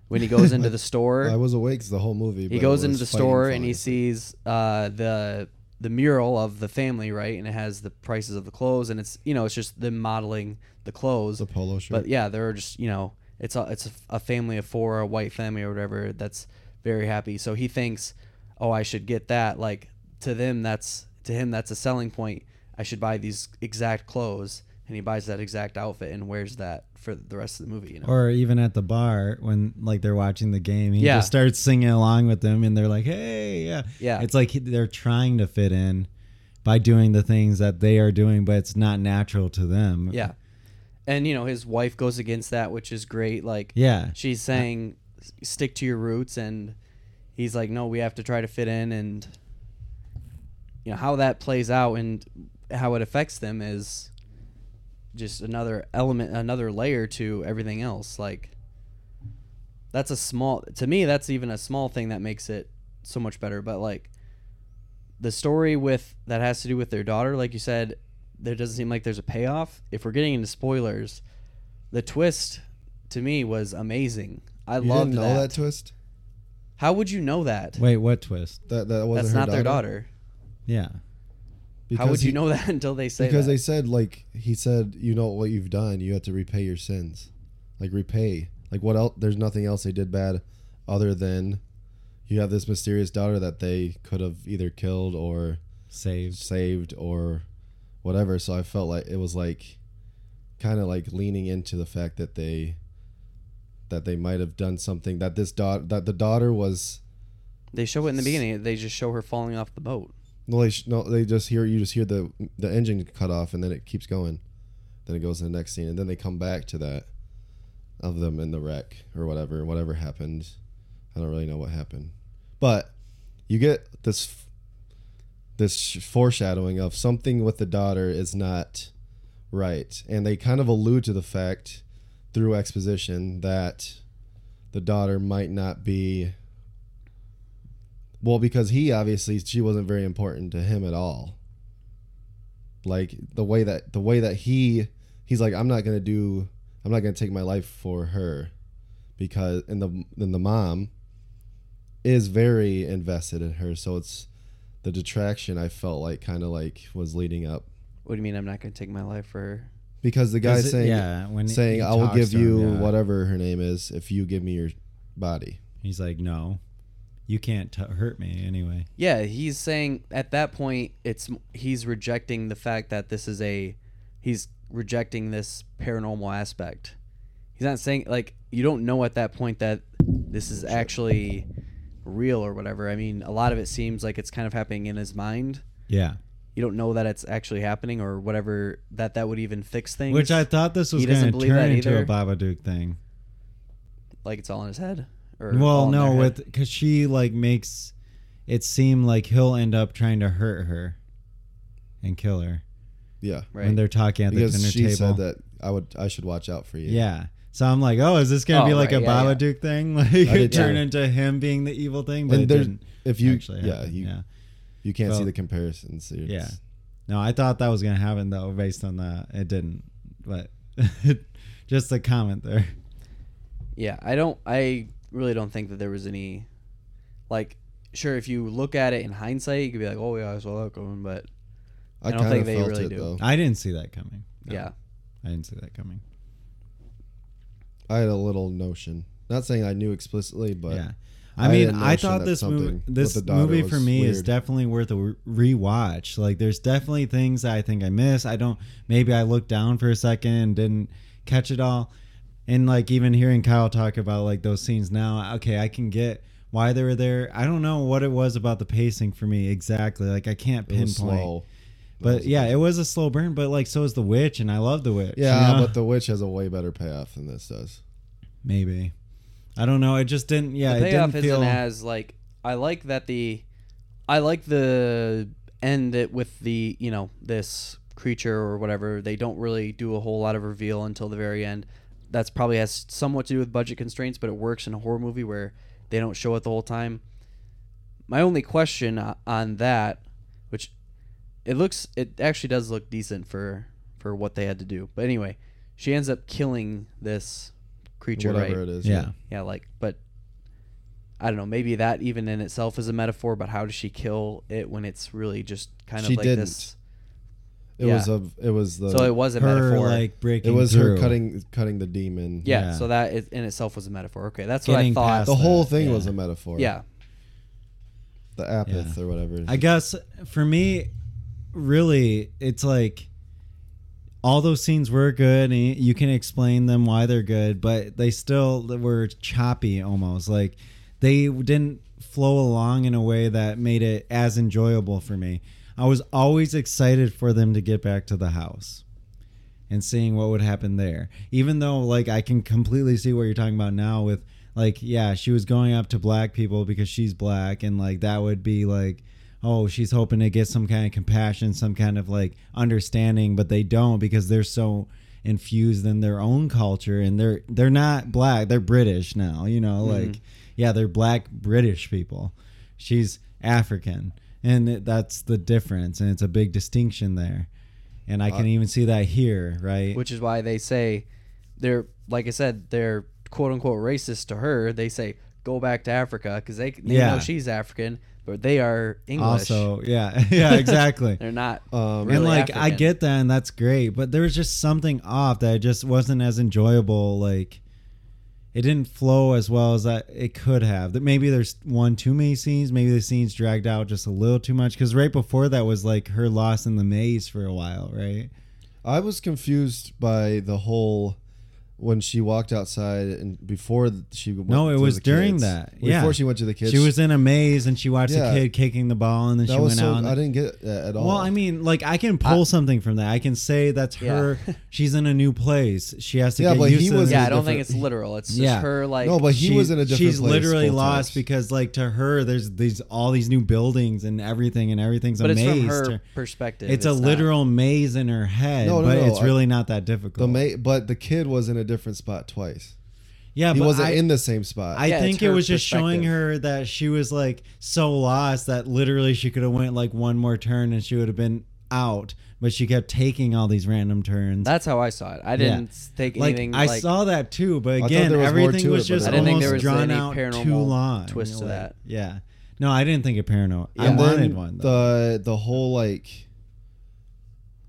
when he goes into the store. I was awake the whole movie. he goes into the store and he sees uh, the the mural of the family, right? And it has the prices of the clothes, and it's you know it's just them modeling the clothes. the polo shirt. But yeah, they're just you know it's a it's a, family of four, a white family or whatever that's very happy. So he thinks, oh, I should get that. Like to them, that's to him that's a selling point. I should buy these exact clothes, and he buys that exact outfit and wears that for the rest of the movie. You know, or even at the bar when like they're watching the game, he Yeah. just starts singing along with them, and they're like, "Hey, yeah, Yeah. It's like they're trying to fit in by doing the things that they are doing, but it's not natural to them. yeah. And you know his wife goes against that, which is great. Like yeah, she's saying stick to your roots and he's like no we have to try to fit in and you know how that plays out and how it affects them is just another element another layer to everything else. Like that's a small to me that's even a small thing that makes it so much better. But like the story with that has to do with their daughter like you said there doesn't seem like there's a payoff if we're getting into spoilers the twist to me was amazing i you loved didn't know that. that. twist. how would you know that Wait, what twist? That that wasn't that's her not their daughter Yeah, how would he- you know that until they say because that? they said like he said you know what you've done you have to repay your sins like repay like what else there's nothing else they did bad other than you have this mysterious daughter that they could have either killed or Saved. saved or whatever. So I felt like it was like kind of like leaning into the fact that they that they might have done something that this daughter that the daughter was They show it in the beginning. They just show her falling off the boat. no they, sh- no they just hear you just hear the the engine cut off and then it keeps going then it goes to the next scene and then they come back to that of them in the wreck or whatever whatever happened i don't really know what happened but you get this this foreshadowing of something with the daughter is not right. And they kind of allude to the fact through exposition that the daughter might not be well because he obviously she wasn't very important to him at all. Like the way that the way that he he's like i'm not gonna do i'm not gonna take my life for her because and the and the mom is very invested in her. So it's the detraction i felt like kind of like was leading up What do you mean I'm not going to take my life for her? because the guy it- saying yeah, when saying i will give to him, you yeah. whatever her name is if you give me your body He's like, no, you can't t- hurt me anyway. Yeah, he's saying at that point it's he's rejecting the fact that this is a he's rejecting this paranormal aspect. He's not saying like you don't know at that point that this is actually real or whatever. I mean, a lot of it seems like it's kind of happening in his mind. Yeah. You don't know that it's actually happening or whatever that that would even fix things. Which I thought this was He doesn't going to believe turn that into a either. Babadook thing. like it's all in his head. Or Well, in no, their head. with because she like makes it seem like he'll end up trying to hurt her and kill her yeah right. when they're talking at the because dinner she table. said that i would i should watch out for you Yeah. So I'm like, oh, is this gonna Oh, be like right, a yeah, yeah. Babadook thing? Like did it turn too. into him being the evil thing, but And it didn't if you actually yeah happen. you yeah. you can't see the comparisons It's- Yeah. No, I thought that was gonna happen though, based on that. It didn't. But just a comment there. Yeah, I don't. I really don't think that there was any, like, sure. If you look at it in hindsight, you could be like, "Oh yeah, I saw that coming," but I, I don't kind think of they felt really it do. though. I didn't see that coming. No, yeah, I didn't see that coming. I had a little notion. Not saying I knew explicitly, but yeah. I mean, I, I thought this movie, this movie for me is definitely worth a rewatch. Like, there's definitely things that I think I missed. I don't. Maybe I looked down for a second and didn't catch it all. And like even hearing Kyle talk about like those scenes now, okay, I can get why they were there. I don't know what it was about the pacing for me exactly. Like I can't pinpoint. Slow. But yeah, it was a slow burn. But like so is the witch, and I love the witch. Yeah, you know? but the witch has a way better payoff than this does. maybe. I don't know. It just didn't. Yeah, the it payoff didn't isn't feel. as like. I like that the, I like the end it with the you know this creature or whatever. They don't really do a whole lot of reveal until the very end. That's probably has somewhat to do with budget constraints, but it works in a horror movie where they don't show it the whole time. My only question uh, on that, which it looks, it actually does look decent for for what they had to do. But anyway, she ends up killing this creature, Whatever right? it is. yeah. Yeah, like, but I don't know. Maybe that even in itself is a metaphor. But how does she kill it when it's really just kind She of like didn't. this? It Yeah. was a. It was the. So it was a her metaphor. like breaking. it was through. her cutting cutting the demon. yeah, yeah. So that is, in itself was a metaphor. Okay, that's what I Getting thought. past The whole that, thing yeah. was a metaphor. Yeah, The apeth Yeah. or whatever. I guess for me, really, it's like all those scenes were good, and you can explain them why they're good, but they still were choppy almost. Like they didn't flow along in a way that made it as enjoyable for me. I was always excited for them to get back to the house and seeing what would happen there. Even though like I can completely see what you're talking about now with like yeah, she was going up to black people because she's black and like that would be like oh, she's hoping to get some kind of compassion, some kind of like understanding, but they don't because they're so infused in their own culture and they're they're not black, they're British now, you know, mm-hmm. like yeah, they're black British people. She's African and it- that's the difference and it's a big distinction there. And I uh, can even see that here, right? which is why they say they're like I said they're quote unquote racist to her. They say go back to Africa because they they Yeah. know she's African, but they are English. also, yeah, yeah, exactly. they're not. Um, and really like I get that, and that's great, but there was just something off that just wasn't as enjoyable. Like it didn't flow as well as that it could have. That maybe there's one too many scenes. Maybe the scenes dragged out just a little too much. Because right before that was like her loss in the maze for a while, right? I was confused by the whole when she walked outside and before she went No, it to was the during kids. that. Before she went to the kids. She was in a maze and she watched Yeah. the kid kicking the ball, and then that she was went so, out. and- I didn't get that at all. Well, I mean, like I can pull something from that. I can say that's Yeah. her. She's in a new place. She has to Yeah, get but used he to. was the- Yeah, a I don't think it's literal. It's just Yeah. her like no, but he she- was in a different She's place literally both lost times. because, like, to her, there's these all these new buildings and everything, and everything's but a it's maze. from her to- perspective. it's, a not- literal maze in her head, No, no, but no, it's I- really not that difficult. the ma- but the kid was in a different spot twice. yeah, he but wasn't I, in the same spot. I Yeah, think it was just showing her that she was like so lost that literally she could have went like one more turn and she would have been out, but she kept taking all these random turns. That's how I saw it. I didn't take like anything I like saw that too, but again, was everything was it, just I didn't think almost there was drawn out too long. twist to Like, that. Yeah, no, I didn't think of paranormal. I and wanted then one. Though. the the whole like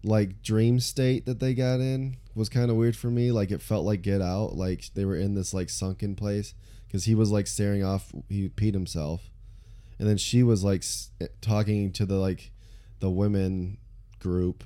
like dream state that they got in was kind of weird for me. Like it felt like Get Out. Like they were in this like sunken place because he was like staring off. He peed himself, and then she was like s- eh, talking to the like the women group.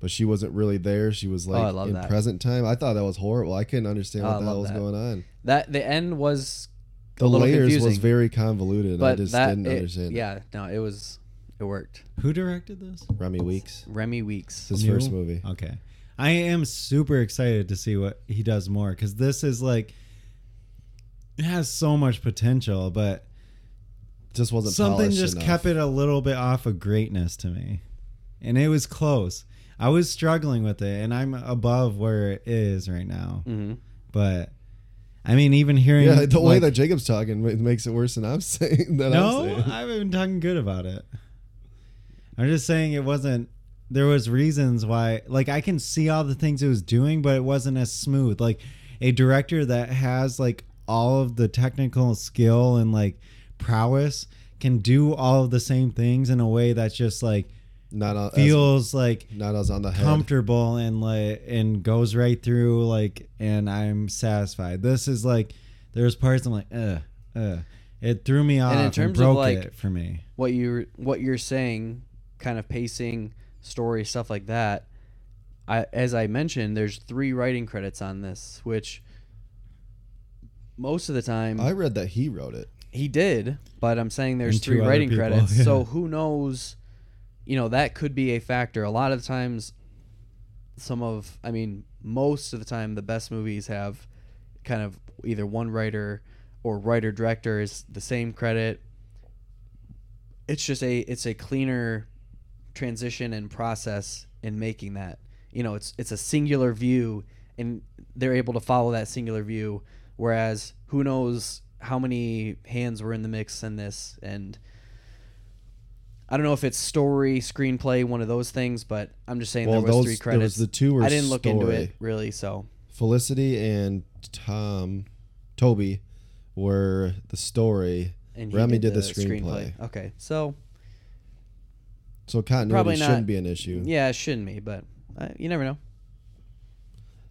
But she wasn't really there. She was like Oh, I love in that. present time. I thought that was horrible. I couldn't understand Oh, what I the hell was that. going on. that. The end was The a layers confusing, was very convoluted. but I just that didn't it- understand. Yeah, no, it was it worked. Who directed this? Remi Weekes. Remi Weekes. His New? first movie. Okay, I am super excited to see what he does more because this is like it has so much potential, but Just wasn't something just enough. kept it a little bit off of greatness to me and it was close i was struggling with it and i'm above where it is right now hmm but i mean even hearing Yeah, the way like- that Jacob's talking ma- makes it worse than I'm saying. That no I'm saying. i've been talking good about it i'm just saying it wasn't there was reasons why like i can see all the things it was doing but it wasn't as smooth like a director that has like all of the technical skill and like prowess can do all of the same things in a way that's just like not on, feels like not as on the head. comfortable and like and goes right through like and I'm satisfied. This is like there's parts I'm like uh uh it threw me off and in and, terms of, broke like, it for me. What you what you're saying, kind of pacing, story, stuff like that. I as I mentioned, there's three writing credits on this, which most of the time I read that he wrote it. He did, but I'm saying there's And three writing people, credits. yeah. So who knows? You know, that could be a factor. A lot of the times, some of, I mean, most of the time, the best movies have kind of either one writer or writer director is the same credit. It's just a it's a cleaner transition and process in making that. You know, it's it's a singular view, and they're able to follow that singular view. Whereas, who knows how many hands were in the mix in this, and I don't know if it's story, screenplay, one of those things. But I'm just saying Well, there was those three there was the two were I didn't look into it really, so Felicity and Tom, Toby, were the story. and Remi did the screenplay. Okay, so So continuity Probably not- shouldn't be an issue. yeah, it shouldn't be, but uh, you never know.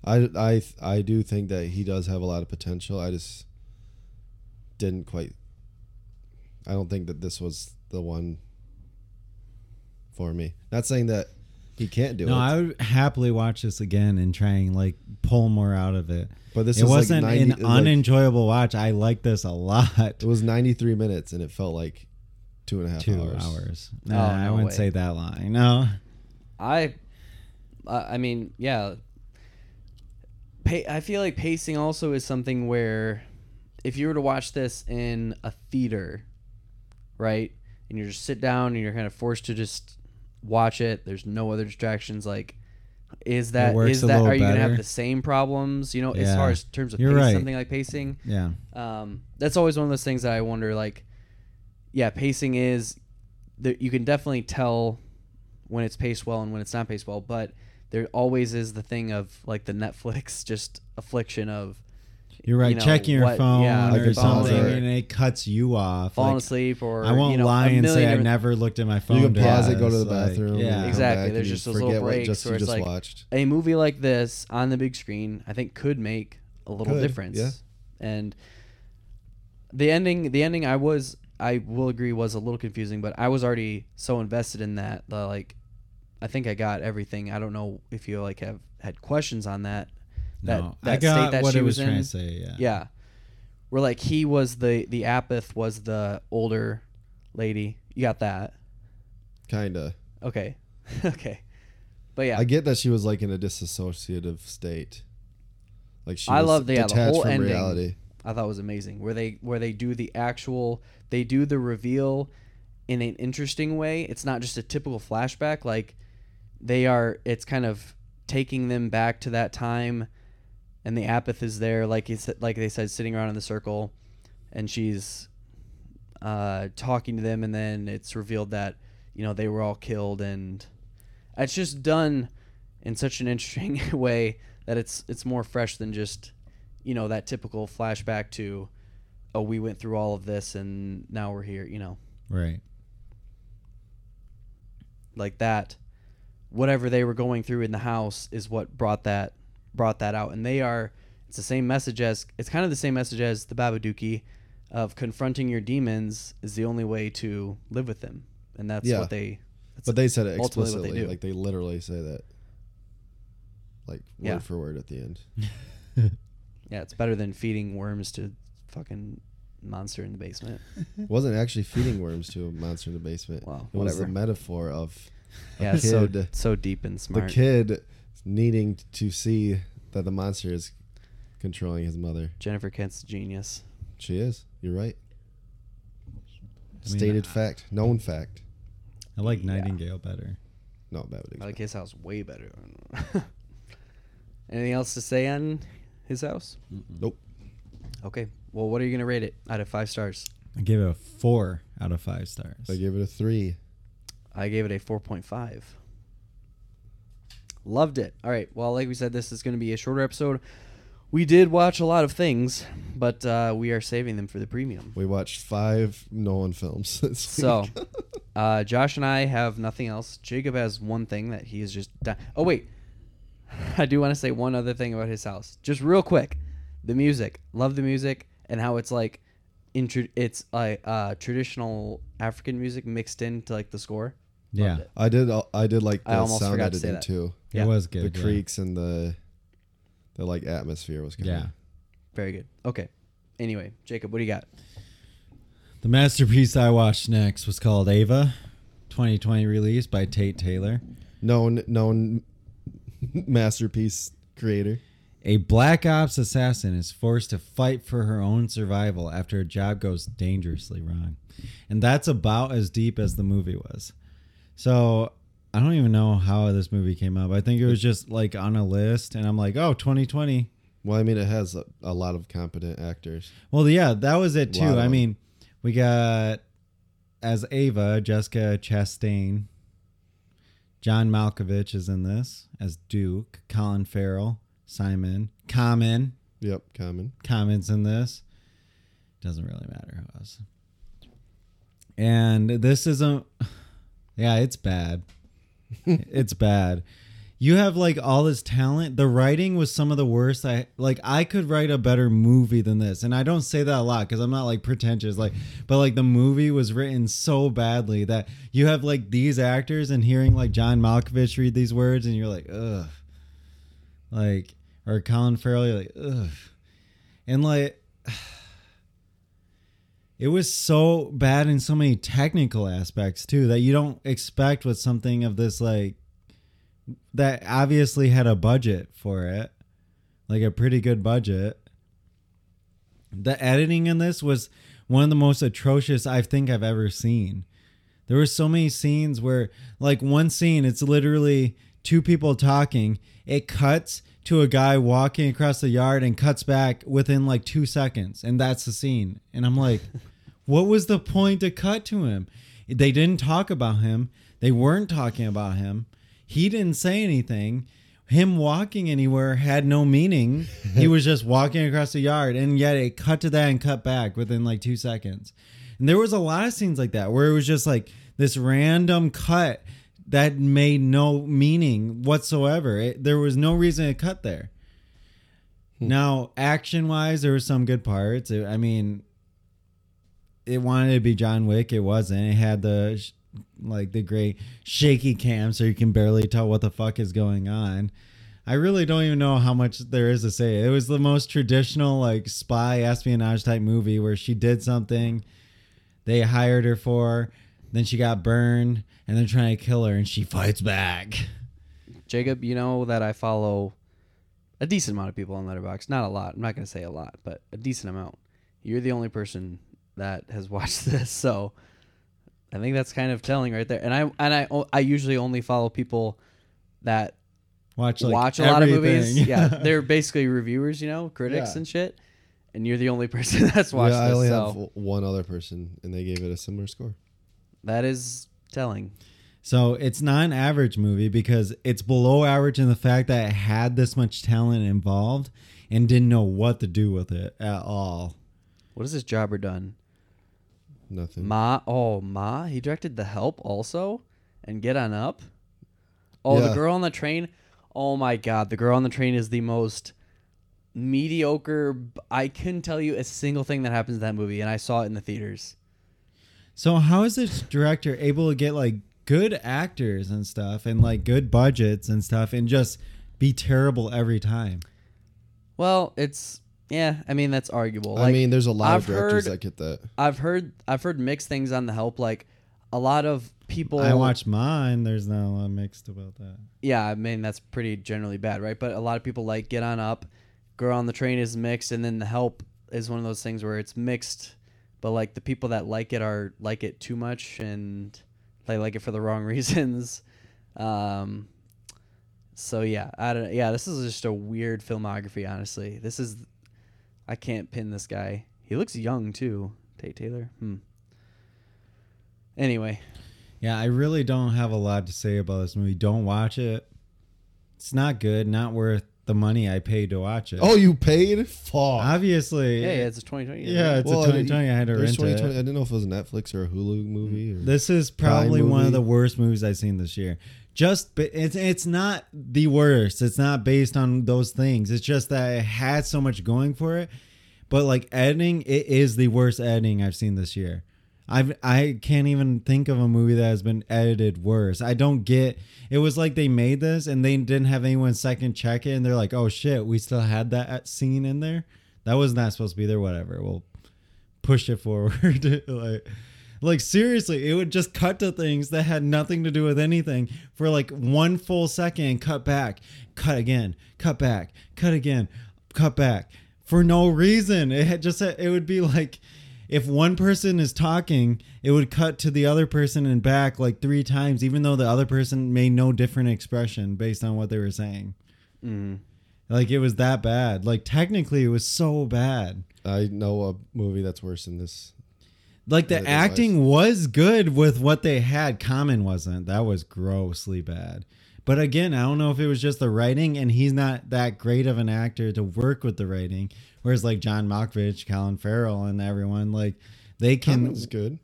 I, I I do think that he does have a lot of potential. I just didn't quite. I don't think that this was the one for me. Not saying that he can't do No, it, No, I would happily watch this again and try and like pull more out of it. but this it is wasn't like 90, an it like- unenjoyable watch. I like this a lot. It was 93 minutes and it felt like two and a half Two hours. hours. Oh, Nah, I no wouldn't way. say that long. No. I, I I mean, yeah. Pa- I feel like pacing also is something where, if you were to watch this in a theater, right, and you just sit down and you're kind of forced to just watch it. There's no other distractions. Like, is that works is a that are you gonna have the same problems? You know, as Yeah. far as terms of pace, right. something like pacing. Yeah. Um, that's always one of those things that I wonder. Like, yeah, pacing is that you can definitely tell when it's paced well and when it's not paced well, but there always is the thing of like the Netflix just affliction of You're right. you know, Checking your what- phone yeah, I or something, pause it. and it cuts you off. falling Like, asleep or I won't you know, lie and say I never looked at my phone. You can during pause it, go to the bathroom. and yeah. Exactly, back there's just those little breaks just, where you it's just like- watched. a movie like this on the big screen, I think could make a little Could, difference. yeah. and the ending the ending I was I will agree was a little confusing, but I was already so invested in that that like I think I got everything. I don't know if you like have had questions on that. That no, that I got state that what she it was, was trying in. to say. Yeah. Yeah. Where like he was the the apeth was the older lady. You got that. Kinda. Okay. okay. But yeah. I get that she was like in a disassociative state. Like she I was love the- yeah, the detached whole from ending. reality. I thought was amazing. Where they where they do the actual they do the reveal in an interesting way. It's not just a typical flashback. Like they are it's kind of taking them back to that time and the apeth is there like it's like they said sitting around in the circle and she's uh talking to them and then it's revealed that you know they were all killed and it's just done in such an interesting way that it's it's more fresh than just you know that typical flashback to oh we went through all of this and now we're here you know Right. like that whatever they were going through in the house is what brought that brought that out and they are it's the same message as it's kind of the same message as the babadook of confronting your demons is the only way to live with them and that's Yeah. what they that's But they said it ultimately what they explicitly. Like they literally say that. Like word Yeah. for word at the end. yeah it's better than feeding worms to fucking monster in the basement It wasn't actually feeding worms to a monster in the basement. Well, it was a metaphor of a yeah it's so kid, so deep and smart the kid needing to see that the monster is controlling his mother. jennifer kent's a genius She is. You're right. I mean, Stated I- fact. Known fact. I like Yeah. Nightingale better. No, Babadook. I like his house way better. Anything else to say on his house? Nope. Okay. Well, what are you gonna rate it out of five stars? I gave it a four out of five stars. I gave it a three. I gave it a four point five. Loved it. All right. Well, like we said, this is gonna be a shorter episode. We did watch a lot of things, but uh, we are saving them for the premium. We watched five Nolan films this So, week. uh, Josh and I have nothing else. Jacob has one thing that he is just done. Oh wait, I do want to say one other thing about his house, just real quick. The music, love the music, and how it's like, intro- it's like uh, traditional African music mixed into like the score. yeah, Loved it. I did. I did like I the almost sound forgot to say editing that. too. Yeah. it was The good. yeah. creaks and the the like atmosphere was good. Yeah. Very good. Okay. Anyway, Jacob, what do you got? The masterpiece I watched next was called Ava, 2020 release by Tate Taylor. known known masterpiece creator. A black ops assassin is forced to fight for her own survival after a job goes dangerously wrong. And that's about as deep as the movie was. So I don't even know how this movie came up. I think it was just like on a list, and I'm like, oh, 2020. Well, I mean, it has a, a lot of competent actors. Well, yeah, that was it too. I mean, we got as Ava, Jessica Chastain. John Malkovich is in this as Duke. Colin Farrell, Simon, Common. Yep, common. Common's in this. Doesn't really matter who else. And this isn't. Yeah, it's bad. it's bad. You have like all this talent. The writing was some of the worst. I like. I could write a better movie than this, and I don't say that a lot because I'm not like pretentious. Like, but like the movie was written so badly that you have like these actors and hearing like John Malkovich read these words, and you're like, ugh. Like, or Colin Farrell, like, ugh. And like, it was so bad in so many technical aspects too that you don't expect with something of this like that obviously had a budget for it like a pretty good budget. The editing in this was one of the most atrocious i think i've ever seen. There were so many scenes where like one scene it's literally two people talking. It cuts to a guy walking across the yard and cuts back within like two seconds and that's the scene. And i'm like what was the point to cut to him? They didn't talk about him. They weren't talking about him he didn't say anything him walking anywhere had no meaning he was just walking across the yard and yet it cut to that and cut back within like two seconds and there was a lot of scenes like that where it was just like this random cut that made no meaning whatsoever. It, there was no reason to cut there. Hmm. Now, action wise, there were some good parts. It- I mean, it wanted to be John Wick. It wasn't. It had the like the great shaky cam, so you can barely tell what the fuck is going on. I really don't even know how much there is to say. It was the most traditional like spy espionage type movie where she did something, they hired her for, then she got burned, and they're trying to kill her, and she fights back. Jacob, you know that I follow a decent amount of people on Letterboxd. Not a lot. I'm not going to say a lot, but a decent amount. You're the only person that has watched this, so I think that's kind of telling right there. And I and I I usually only follow people that Watch like watch a lot of movies. yeah, they're basically reviewers, you know, critics Yeah. and shit. And you're the only person that's watched yeah, I this, only so have w- one other person, and they gave it a similar score. that is telling. So it's not an average movie because it's below average in the fact that it had this much talent involved and didn't know what to do with it at all. What has this jobber done? Nothing. Ma, oh Ma, he directed The Help also, and Get On Up. Oh, the girl on the train. Oh my God, the girl on the train is the most mediocre. I couldn't tell you a single thing that happens in that movie, and I saw it in the theaters. So how is this director able to get like good actors and stuff and like good budgets and stuff and just be terrible every time? Well, it's yeah. I mean, that's arguable. I mean, there's a lot I've of directors heard- that get that. I've heard I've heard mixed things on The Help. Like a lot of people. I watched mine. There's not a lot mixed about that. Yeah, I mean that's pretty generally bad, right? But a lot of people like Get On Up, Girl on the Train is mixed, and then The Help is one of those things where it's mixed, but like the people that like it are like it too much and they like it for the wrong reasons. Um, so yeah, I don't. Yeah, this is just a weird filmography. Honestly, this is. I can't pin this guy. He looks young too. Tate Taylor. Hmm. Anyway, Yeah, I really don't have a lot to say about this movie. Don't watch it. It's not good. Not worth the money I paid to watch it. Oh, you paid? Fuck. obviously. yeah, yeah it's a 2020. Yeah, it's Well, a I mean, 2020. I had to rent it. I didn't know if it was a Netflix or a Hulu movie. Or, This is probably one of the worst movies I've seen this year. Just, it's it's not the worst. It's not based on those things. It's just that it had so much going for it. But like editing, it is the worst editing I've seen this year. I've I can't even think of a movie that has been edited worse. I don't get. It was like they made this and they didn't have anyone second check it, and they're like, "Oh shit, we still had that uh, scene in there. That was not supposed to be there. Whatever. We'll push it forward." like, like seriously, it would just cut to things that had nothing to do with anything for like one full second, cut back, cut again, cut back, cut again, cut back for no reason. It had just it would be like if one person is talking, it would cut to the other person and back like three times, even though the other person made no different expression based on what they were saying. Mm. Like it was that bad. Like technically, it was so bad. I know a movie that's worse than this. Like the Yeah, it is acting was good with what they had. Common wasn't. That was grossly bad. But again, I don't know if it was just the writing, and he's not that great of an actor to work with the writing. Whereas like John Malkovich, Colin Farrell, and everyone, like they can Common's good.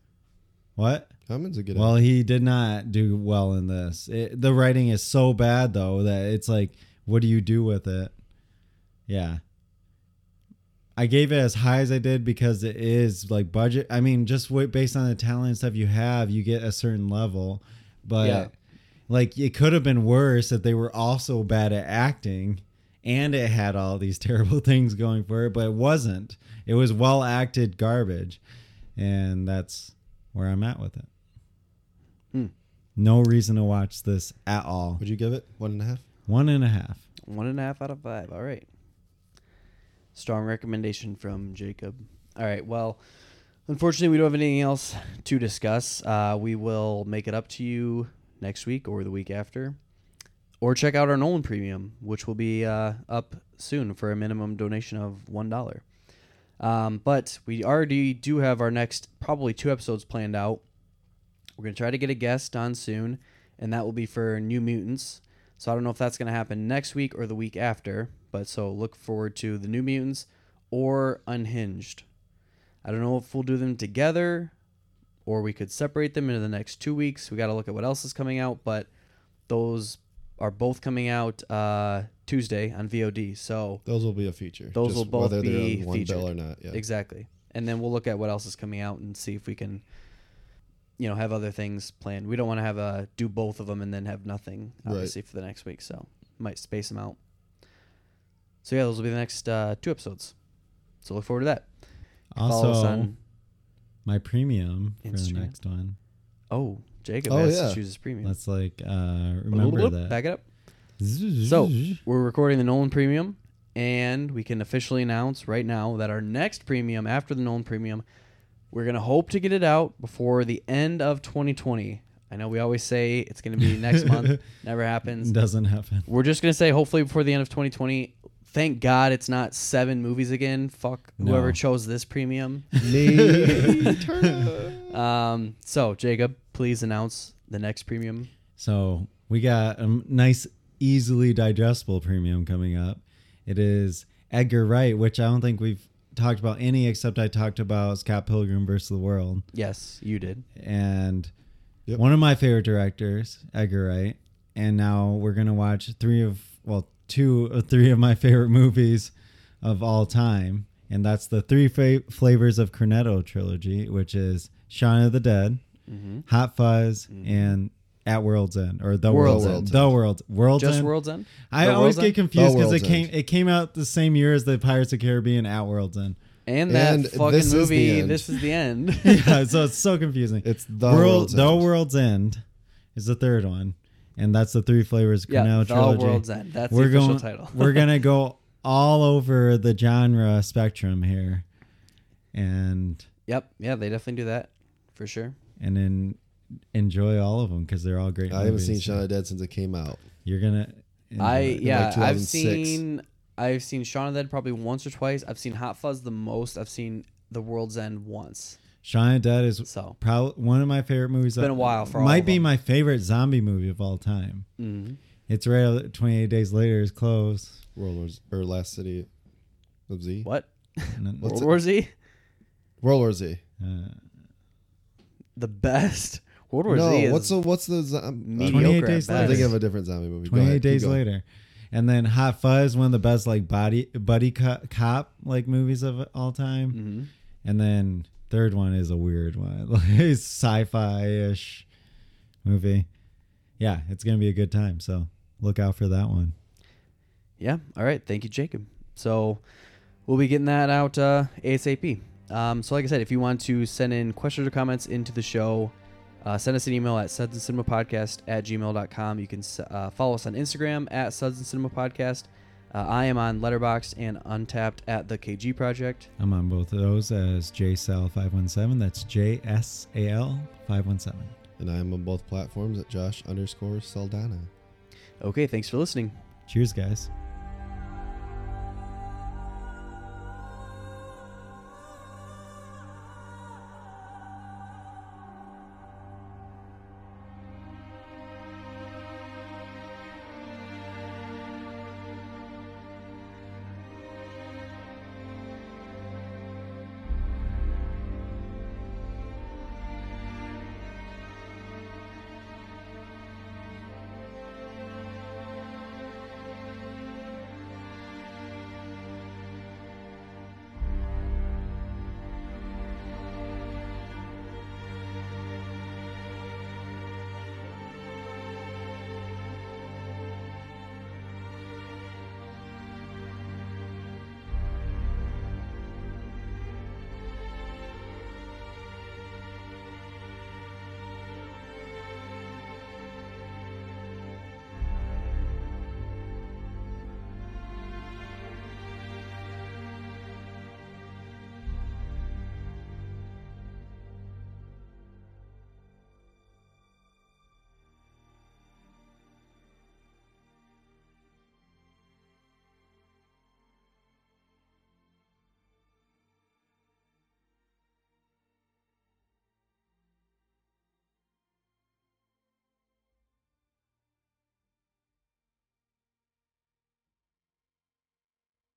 what? Common's a good. Well, he did not do well in this. It, the writing is so bad though that it's like, what do you do with it? Yeah. I gave it as high as I did because it is like budget. I mean, just based on the talent and stuff you have, you get a certain level. But Yeah. like, it could have been worse if they were also bad at acting and it had all these terrible things going for it, but it wasn't. It was well acted garbage. And that's where I'm at with it. Hmm. No reason to watch this at all. Would you give it one and a half? One and a half. One and a half out of five. All right. Strong recommendation from Jacob. All right. Well, unfortunately, we don't have anything else to discuss. Uh, we will make it up to you next week or the week after. Or check out our Nolan Premium, which will be uh, up soon for a minimum donation of $1. Um, but we already do have our next probably two episodes planned out. We're going to try to get a guest on soon, and that will be for New Mutants. So I don't know if that's going to happen next week or the week after, but so look forward to the New Mutants or Unhinged. I don't know if we'll do them together or we could separate them into the next two weeks. We got to look at what else is coming out, but those are both coming out uh, Tuesday on VOD. So Those will be a feature. Those just will both whether they're be on one featured. bill or not. Yeah. exactly, and then we'll look at what else is coming out and see if we can, you know, have other things planned. We don't want to have a do both of them and then have nothing Right. obviously for the next week. So might space them out. So yeah, those will be the next uh, two episodes. So look forward to that. Also, on my premium for the next one. oh Jacob Oh, has yeah. to choose his premium. Let's like uh remember that. Back it up. So we're recording the Nolan Premium, and we can officially announce right now that our next premium after the Nolan Premium, we're gonna hope to get it out before the end of 2020. I know we always say it's gonna be next month, never happens. doesn't happen. We're just gonna say hopefully before the end of 2020. Thank God it's not seven movies again. Fuck whoever No. chose this premium. Me. Turn. Um, so Jacob, please announce the next premium. So we got a m- nice, easily digestible premium coming up. It is Edgar Wright, which I don't think we've talked about any except I talked about Scott Pilgrim versus the World. Yes, you did. And Yep. one of my favorite directors, Edgar Wright. And now we're gonna watch three of well, two or three of my favorite movies of all time, and that's the three fa- flavors of Cornetto trilogy, which is Shaun of the Dead, Mm-hmm. Hot Fuzz, and At World's End or The World's World's, End. End. The World World's End. Just End. World's End. I The always World's get End? confused The because it World's came End. it came out the same year as the Pirates of the Caribbean At World's End. And that And fucking this is the movie. end. This is the end. yeah, so it's so confusing. It's the World, world's The end. World's End is the third one, and that's the three flavors yeah, Cornetto the trilogy. World's End. That's we're the official going, title. we're gonna go all over the genre spectrum here, and Yep. Yeah, they definitely do that for sure. and then enjoy all of them because they're all great. I haven't movies. seen Shaun of the Dead since it came out. You're gonna. enjoy I it. yeah, like I've seen I've seen Shaun of the Dead probably once or twice. I've seen Hot Fuzz the most. I've seen The World's End once. Shaun of the Dead is So probably one of my favorite movies. It's been a while for all might of be them. my favorite zombie movie of all time. mhm. It's right. Twenty eight days later is close. World War or Last City of Z. what What's World it? War Z, World War Z. uh, the best. World War no, Z is what's the what's the zom- 28 days best. I'm thinking of a different zombie movie. Go 28 days later. And then Hot Fuzz, one of the best like body buddy co- cop like movies of all time. Mhm. And then third one is a weird one, like it's sci-fi ish movie. Yeah, it's gonna be a good time. So look out for that one. Yeah. All right. Thank you, Jacob. So we'll be getting that out uh, ASAP. Um, so, like I said, if you want to send in questions or comments into the show, uh, send us an email at suds and cinema podcast at gmail.com. You can uh, follow us on Instagram at suds and cinema podcast. Uh, I am on Letterboxd and Untappd at the KG Project. I'm on both of those as JSAL517. That's J S A L 517. And I am on both platforms at Josh underscore Saldana. Okay. Thanks for listening. Cheers, guys.